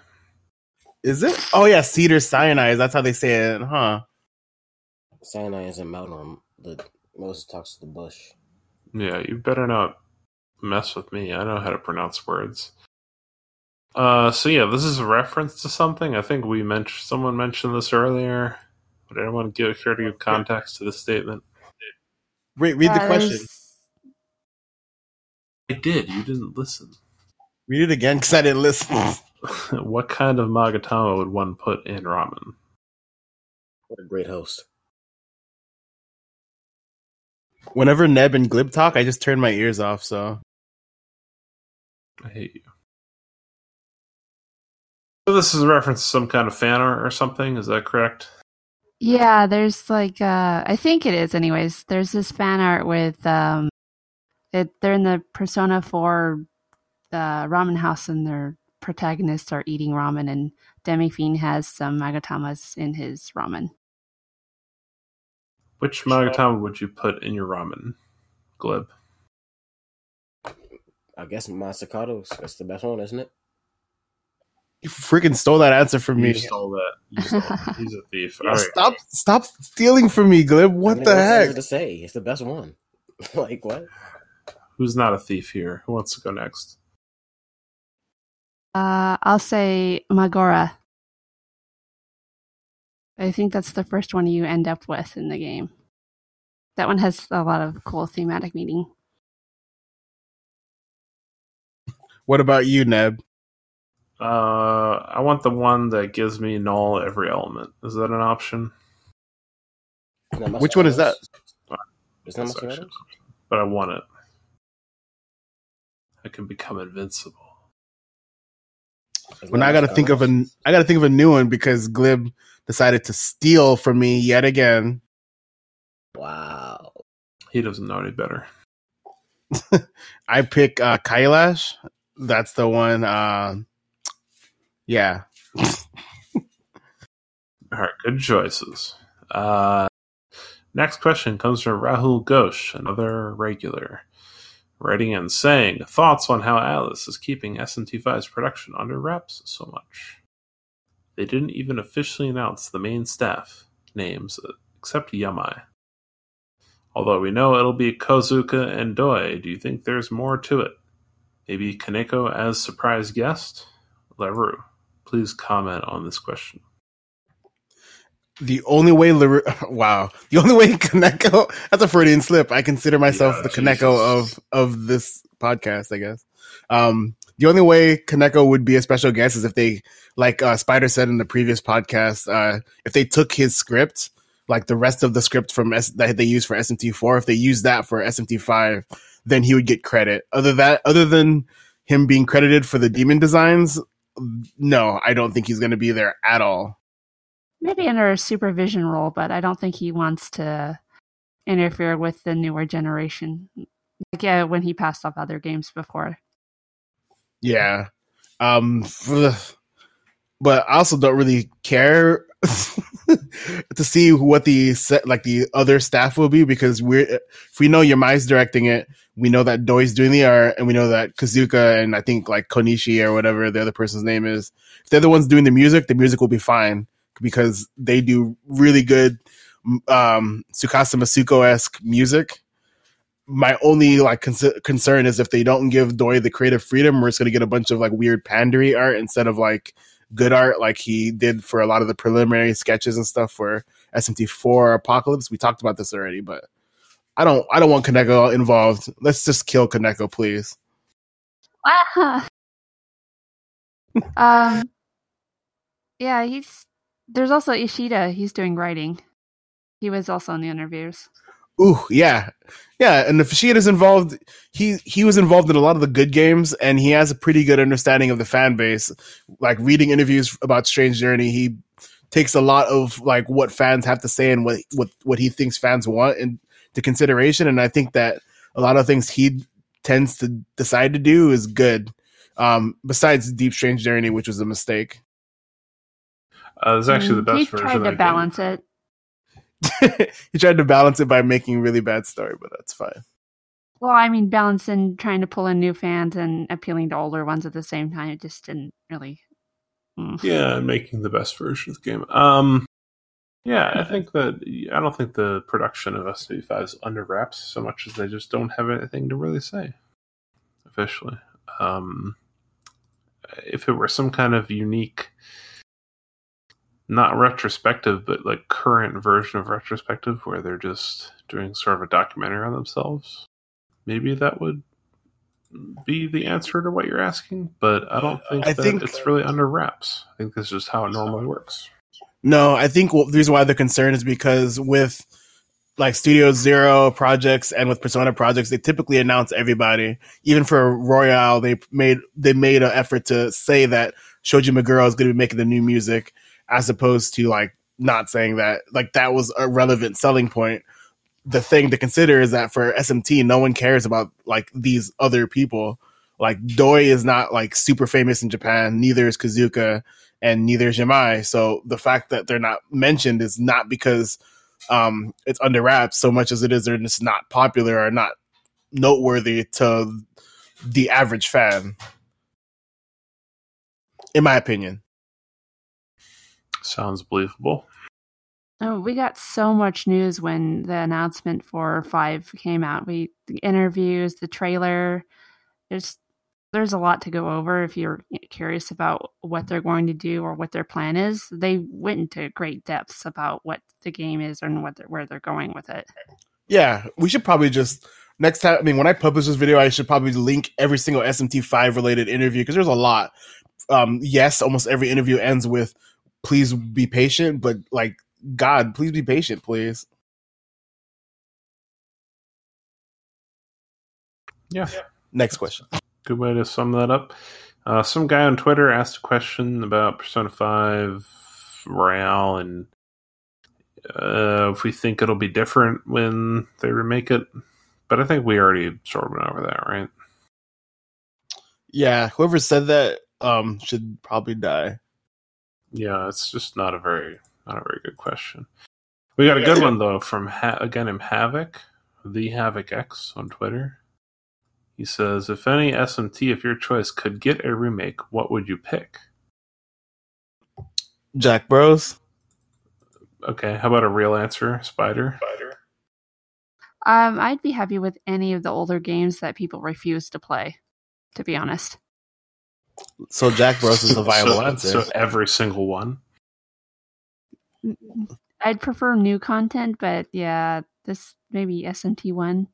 Is it? Oh yeah, Cedar Sinai. That's how they say it, huh? Sinai is a mountain. The Moses talks to the bush. Yeah, you better not mess with me. I know how to pronounce words. Uh, so yeah, this is a reference to something. I think we mentioned someone mentioned this earlier, but anyone give care to give context to the statement? Read, read the Uh, question. there's- I did. You didn't listen. Read it again because I didn't listen. what kind of magatama would one put in ramen? What a great host. Whenever Neb and Glib talk, I just turn my ears off. So I hate you. So this is a reference to some kind of fan art or something. Is that correct? Yeah, there's like uh I think it is anyways. There's this fan art with um it they're in the Persona 4 uh ramen house and their protagonists are eating ramen and Demi Fiend has some magatamas in his ramen. Which magatama would you put in your ramen, Glib? I guess Masakado's. That's the best one, isn't it? You freaking stole that answer from You me. stole that. You stole it. He's a thief. All right. Stop! Stop stealing from me, Glib. What I mean, the heck? To say it's the best one. like what? Who's not a thief here? Who wants to go next? Uh I'll say Magora. I think that's the first one you end up with in the game. That one has a lot of cool thematic meaning. What about you, Neb? Uh, I want the one that gives me null every element. Is that an option? That Which one is that? That That's? But I want it. I can become invincible. Isn't Well, I got to think of a, I got to think of a new one because Glib decided to steal from me yet again. Wow. He doesn't know any better. I pick uh, Kailash. That's the one. Uh, yeah. All right, good choices. Uh, next question comes from Rahul Ghosh, another regular, writing and saying thoughts on how Atlus is keeping SMT5's production under wraps so much. They didn't even officially announce the main staff names except Yamai. Although we know it'll be Kozuka and Doi, do you think there's more to it? Maybe Kaneko as surprise guest? Leroux, please comment on this question. The only way, wow, the only way Kaneko, that's a Freudian slip. I consider myself Yeah, the Jesus. Kaneko of, of this podcast, I guess. Um, the only way Kaneko would be a special guest is if they, like uh, Spider said in the previous podcast, uh, if they took his script, like the rest of the script from S- that they used for SMT4, if they use that for SMT5, then he would get credit. Other that, other than him being credited for the demon designs, no, I don't think he's going to be there at all. Maybe under a supervision role, but I don't think he wants to interfere with the newer generation. Like yeah, when he passed off other games before. Yeah. Um ugh. But I also don't really care to see what the set like the other staff will be because we're if we know Yamai's directing it, we know that Doi's doing the art, and we know that Kozuka and I think like Konishi or whatever the other person's name is. If they're the ones doing the music, the music will be fine because they do really good um Tsukasa Masuko esque music my only like con- concern is if they don't give Doi the creative freedom, we're just gonna get a bunch of like weird pandery art instead of like good art, like he did for a lot of the preliminary sketches and stuff for SMT4 Apocalypse. We talked about this already, but I don't, I don't want Kaneko involved. Let's just kill Kaneko, please. Um. Yeah, he's. There's also Ishida. He's doing writing. He was also in the interviews. Ooh, yeah, yeah. And if she is involved, he he was involved in a lot of the good games, and he has a pretty good understanding of the fan base. Like reading interviews about Strange Journey, he takes a lot of like what fans have to say and what what what he thinks fans want into consideration. And I think that a lot of things he tends to decide to do is good. Um, besides Deep Strange Journey, which was a mistake. Uh, it's actually the Mm, best he version tried to balance game. it. he tried to balance it by making a really bad story, but that's fine. Well, I mean, balancing trying to pull in new fans and appealing to older ones at the same time. It just didn't really. mm. Yeah, making the best version of the game. Um, yeah, I think that I don't think the production of SW5 is under wraps so much as they just don't have anything to really say officially. Um, if it were some kind of unique, not retrospective, but like current version of retrospective where they're just doing sort of a documentary on themselves, maybe that would be the answer to what you're asking. But I don't think I that think- it's really under wraps. I think this is just how it normally works. No, I think w- the reason why they're concerned is because with like Studio Zero projects and with Persona projects, they typically announce everybody. Even for Royal, they made they made an effort to say that Shoji Meguro is going to be making the new music, as opposed to like not saying that. Like that was a relevant selling point. The thing to consider is that for SMT, no one cares about like these other people. Like Doi is not like super famous in Japan. Neither is Kozuka and neither is Yamai. So the fact that they're not mentioned is not because um, it's under wraps so much as it is they're just not popular or not noteworthy to the average fan. In my opinion. Sounds believable. Oh, we got so much news when the announcement for five came out. We the interviews, the trailer. There's there's a lot to go over if you're curious about what they're going to do or what their plan is. They went into great depths about what the game is and what they're, where they're going with it. Yeah, we should probably just next time. I mean, when I publish this video, I should probably link every single SMT5 related interview because there's a lot. Um, yes, almost every interview ends with "Please be patient," but like, God, please be patient, please. Yeah. Next question. Good way to sum that up. Uh, some guy on Twitter asked a question about Persona 5 Royal and uh, if we think it'll be different when they remake it. But I think we already sort of went over that, right? Yeah, whoever said that um should probably die. Yeah, it's just not a very not a very good question. We got a good one though from ha- again in Havoc, the Havoc X on Twitter. He says, "If any SMT of your choice could get a remake, what would you pick?" Jack Bros. Okay, how about a real answer, Spider? Um, I'd be happy with any of the older games that people refuse to play. To be honest, So Jack Bros is a viable so, answer. So every single one. I'd prefer new content, but yeah, this maybe SMT one.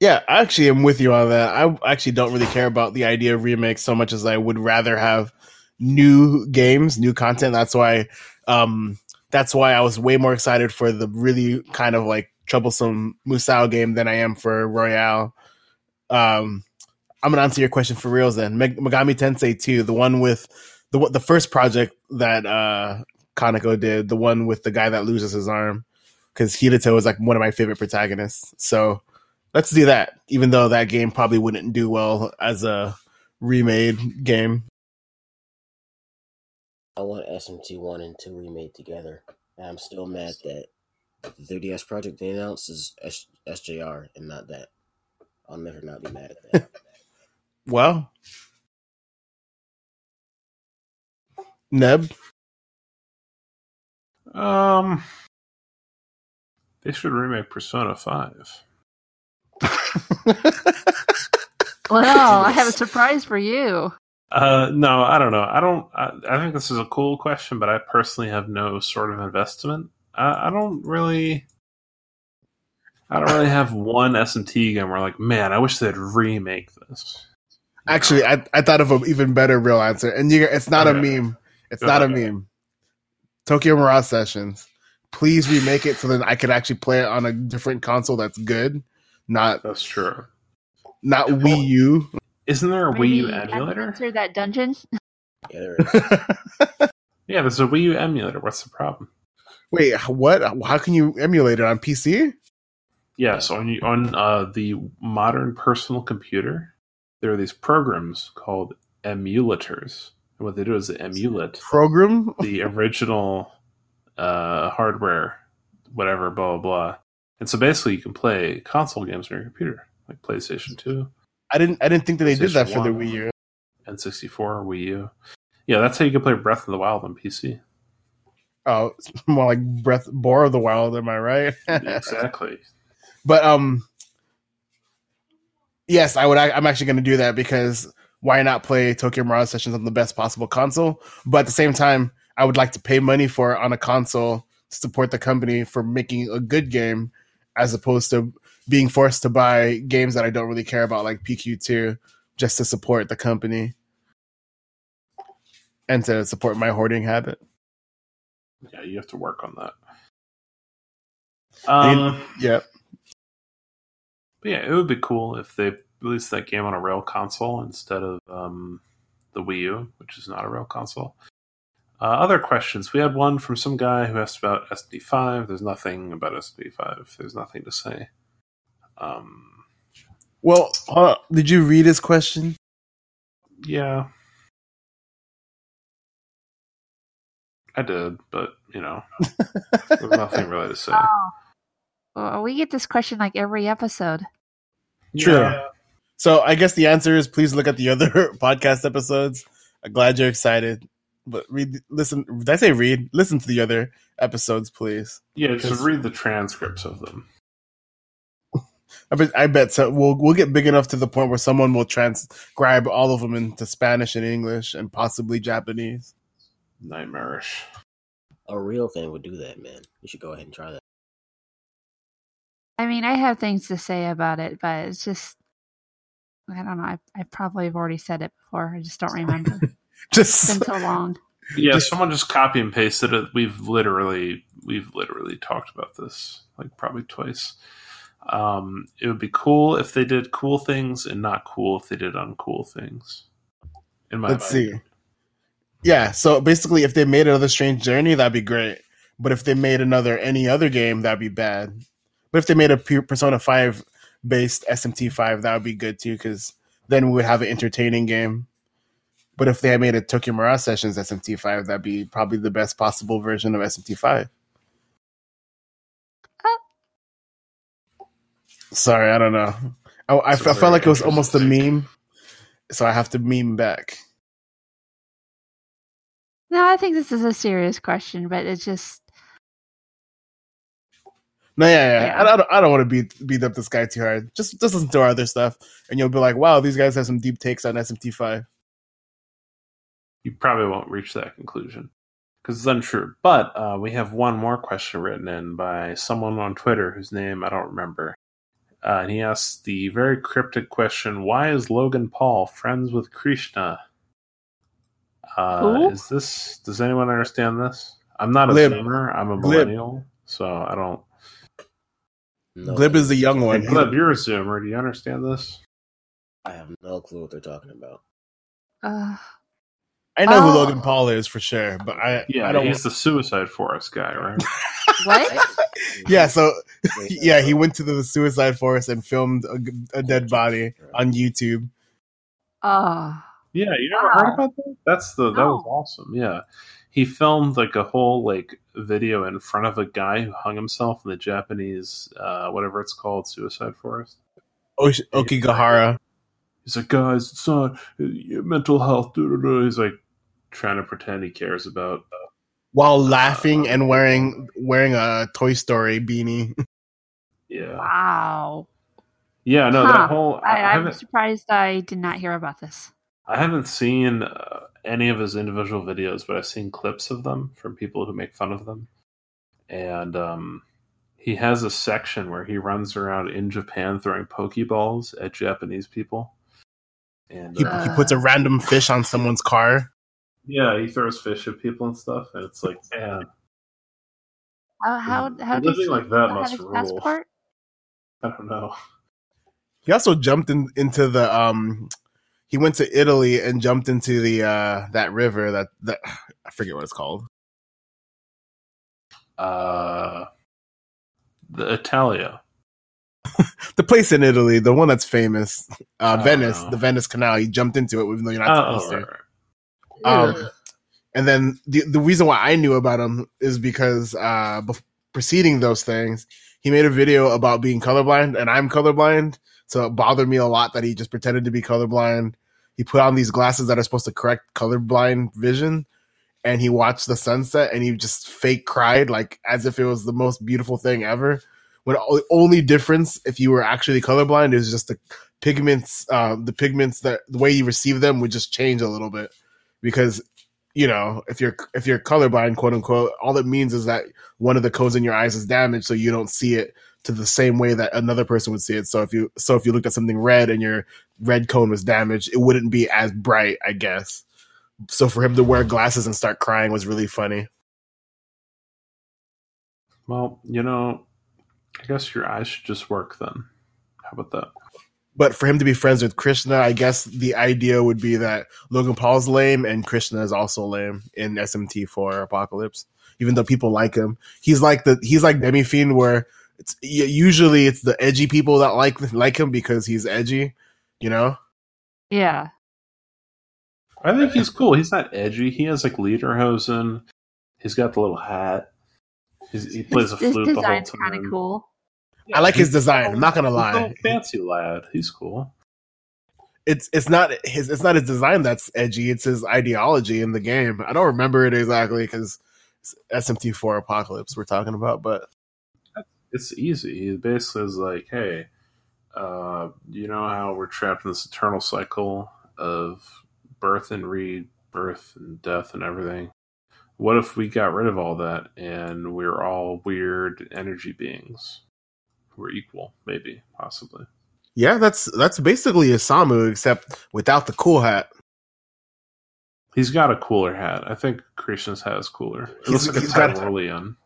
Yeah, I actually am with you on that. I actually don't really care about the idea of remakes so much as I would rather have new games, new content. That's why um that's why I was way more excited for the really kind of like troublesome Musou game than I am for Royal. Um I'm gonna answer your question for reals then. Meg- Megami Tensei 2, the one with the the first project that uh Kaneko did, the one with the guy that loses his arm, because Hidito is like one of my favorite protagonists. So let's do that. Even though that game probably wouldn't do well as a remade game. I want SMT one and two remade together. And I'm still mad that the 3DS project they announced is S- SJR and not that. I'll never not be mad at that. Well, Neb, Um, they should remake Persona Five. Well, I have a surprise for you. Uh, no, I don't know. I don't. I, I think this is a cool question, but I personally have no sort of investment. I, I don't really. I don't really have one SMT game where like, man, I wish they'd remake this. You actually. I, I thought of an even better real answer, and you, it's not a Okay. meme. It's Go not a ahead. meme. Tokyo Mirage Sessions. Please remake it so that I could actually play it on a different console that's good, not that's true. not Wii U. Isn't there a Wii U emulator? Enter that dungeon. Yeah, there is. Yeah, there's a Wii U emulator. What's the problem? Wait, what? How can you emulate it on PC? Yes, on on uh, the modern personal computer, there are these programs called emulators. And what they do is they emulate Program? the original uh, hardware, whatever, blah blah blah. And so basically, you can play console games on your computer, like PlayStation Two, I didn't. I didn't think that they did that for the Wii U. N64, Wii U. Yeah, that's how you can play Breath of the Wild on PC. Oh, more like Breath Boar of the Wild. Am I right? exactly. But um, yes, I would. I, I'm actually going to do that because why not play Tokyo Mirage Sessions on the best possible console? But at the same time, I would like to pay money for it on a console to support the company for making a good game, as opposed to being forced to buy games that I don't really care about, like PQ2, just to support the company and to support my hoarding habit. Yeah, you have to work on that. Um, Yep. But yeah, it would be cool if they released that game on a real console instead of um, the Wii U, which is not a real console. Uh, other questions. We had one from some guy who asked about SD5. There's nothing about SD5. There's nothing to say. Um, Well, uh, did you read his question? yeah. I did, but, you know, there's nothing really to say. Well, we get this question like every episode. True. Yeah. So I guess the answer is please look at the other podcast episodes. I'm glad you're excited. But read, listen. Did I say read? Listen to the other episodes, please. Yeah, just read the transcripts of them. I bet, I bet so. We'll we'll get big enough to the point where someone will transcribe all of them into Spanish and English and possibly Japanese. Nightmarish. A real thing would do that, man. You should go ahead and try that. I mean, I have things to say about it, but it's just I don't know. I, I probably have already said it before. I just don't remember. it's Just been so long. Yeah, Just- someone just copy and pasted it. We've literally we've literally talked about this like probably twice. Um, it would be cool if they did cool things and not cool if they did uncool things. In my let's opinion. see. Yeah. So basically, if they made another strange journey, that'd be great. But if they made another any other game, that'd be bad. But if they made a Persona Five based SMT Five, that would be good too, because then we would have an entertaining game. But if they had made a Tokyo Mirage Sessions SMT5, that'd be probably the best possible version of SMT5. Uh. Sorry, I don't know. I, I, I felt like it was almost a meme, so I have to meme back. No, I think this is a serious question, but it's just. No, yeah, yeah. yeah. I, don't, I don't want to beat beat up this guy too hard. Just just listen to our other stuff, and you'll be like, "Wow, these guys have some deep takes on SMT5." You probably won't reach that conclusion because it's untrue. But uh, we have one more question written in by someone on Twitter whose name I don't remember. Uh, and he asks the very cryptic question Why is Logan Paul friends with Krishna? Uh, is this, does anyone understand this? I'm not a Glib. Zoomer, I'm a millennial, Glib. so I don't. No. Glib is the young one. Glib, you're a Zoomer. Do you understand this? I have no clue what they're talking about. Uh, I know oh. who Logan Paul is for sure, but I yeah, I don't he's the Suicide Forest guy, right? what? yeah, so yeah, he went to the Suicide Forest and filmed a, a dead body on YouTube. Oh. Yeah, you never wow. heard about that? That's the that was awesome. Yeah. He filmed like a whole like video in front of a guy who hung himself in the Japanese uh whatever it's called, Suicide Forest. Osh- Aokigahara. He's like, guys, it's not uh, mental health. He's like, trying to pretend he cares about. Uh, While laughing uh, and wearing wearing a Toy Story beanie. Yeah. Wow. Yeah, no, huh. that whole. I, am surprised I did not hear about this. I haven't seen uh, any of his individual videos, but I've seen clips of them from people who make fun of them. And um, he has a section where he runs around in Japan throwing Pokeballs at Japanese people. And he, uh, he puts a random fish on someone's car. Yeah, he throws fish at people and stuff, and it's like, man. How how how living like that must rule. Passport? I don't know. He also jumped in, into the um. He went to Italy and jumped into the uh that river that that I forget what it's called. Uh, the Italia. the place in Italy, the one that's famous, uh, Venice, the Venice Canal. He jumped into it, even though you're not oh, supposed to. Um, and then the the reason why I knew about him is because uh, preceding those things, he made a video about being colorblind, and I'm colorblind, so it bothered me a lot that he just pretended to be colorblind. He put on these glasses that are supposed to correct colorblind vision, and he watched the sunset, and he just fake cried like as if it was the most beautiful thing ever. When the only difference, if you were actually colorblind, is just the pigments, uh, the pigments that the way you receive them would just change a little bit because you know if you're if you're colorblind quote unquote all it means is that one of the cones in your eyes is damaged so you don't see it to the same way that another person would see it. So if you so if you looked at something red and your red cone was damaged it wouldn't be as bright i guess. So for him to wear glasses and start crying was really funny. Well you know i guess your eyes should just work then. How about that? But for him to be friends with Krishna, I guess the idea would be that Logan Paul's lame and Krishna is also lame in SMT4 Apocalypse. Even though people like him, he's like the he's like Demi Fiend, where it's usually it's the edgy people that like like him because he's edgy, you know. Yeah, I think he's cool. He's not edgy. He has like lederhosen. He's got the little hat. He's, he plays a flute the whole time. kind of cool. I like his design. I'm not gonna lie. fancy lad. He's cool. It's it's not his it's not his design that's edgy. It's his ideology in the game. I don't remember it exactly because SMT4 Apocalypse we're talking about, but it's easy. He basically is like, hey, uh, you know how we're trapped in this eternal cycle of birth and rebirth and death and everything. What if we got rid of all that and we're all weird energy beings? We're equal, maybe, possibly. Yeah, that's that's basically Isamu, except without the cool hat. He's got a cooler hat. I think Krishna's hat is cooler. It he's, looks like a Tyrolean.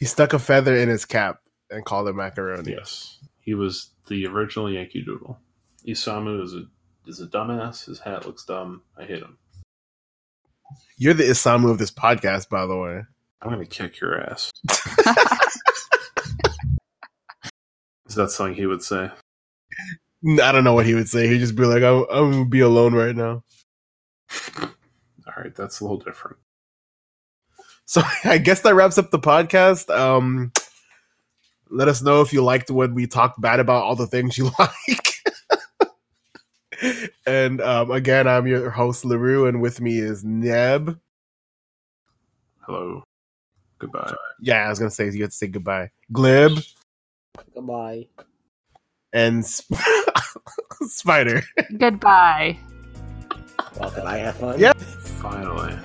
He stuck a feather in his cap and called it macaroni. Yes, he was the original Yankee Doodle. Isamu is a is a dumbass. His hat looks dumb. I hate him. You're the Isamu of this podcast, by the way. I'm gonna kick your ass. Is that something he would say? I don't know what he would say. He'd just be like, I'm, I'm gonna be alone right now. All right, that's a little different. So I guess that wraps up the podcast. Um, let us know if you liked when we talked bad about all the things you like. and um, again, I'm your host Larue, and with me is Neb. Hello. Goodbye. Yeah, I was gonna say you had to say goodbye. Glib Goodbye. and Sp- Spider. Goodbye. Well, could I have fun? Yep. Finally.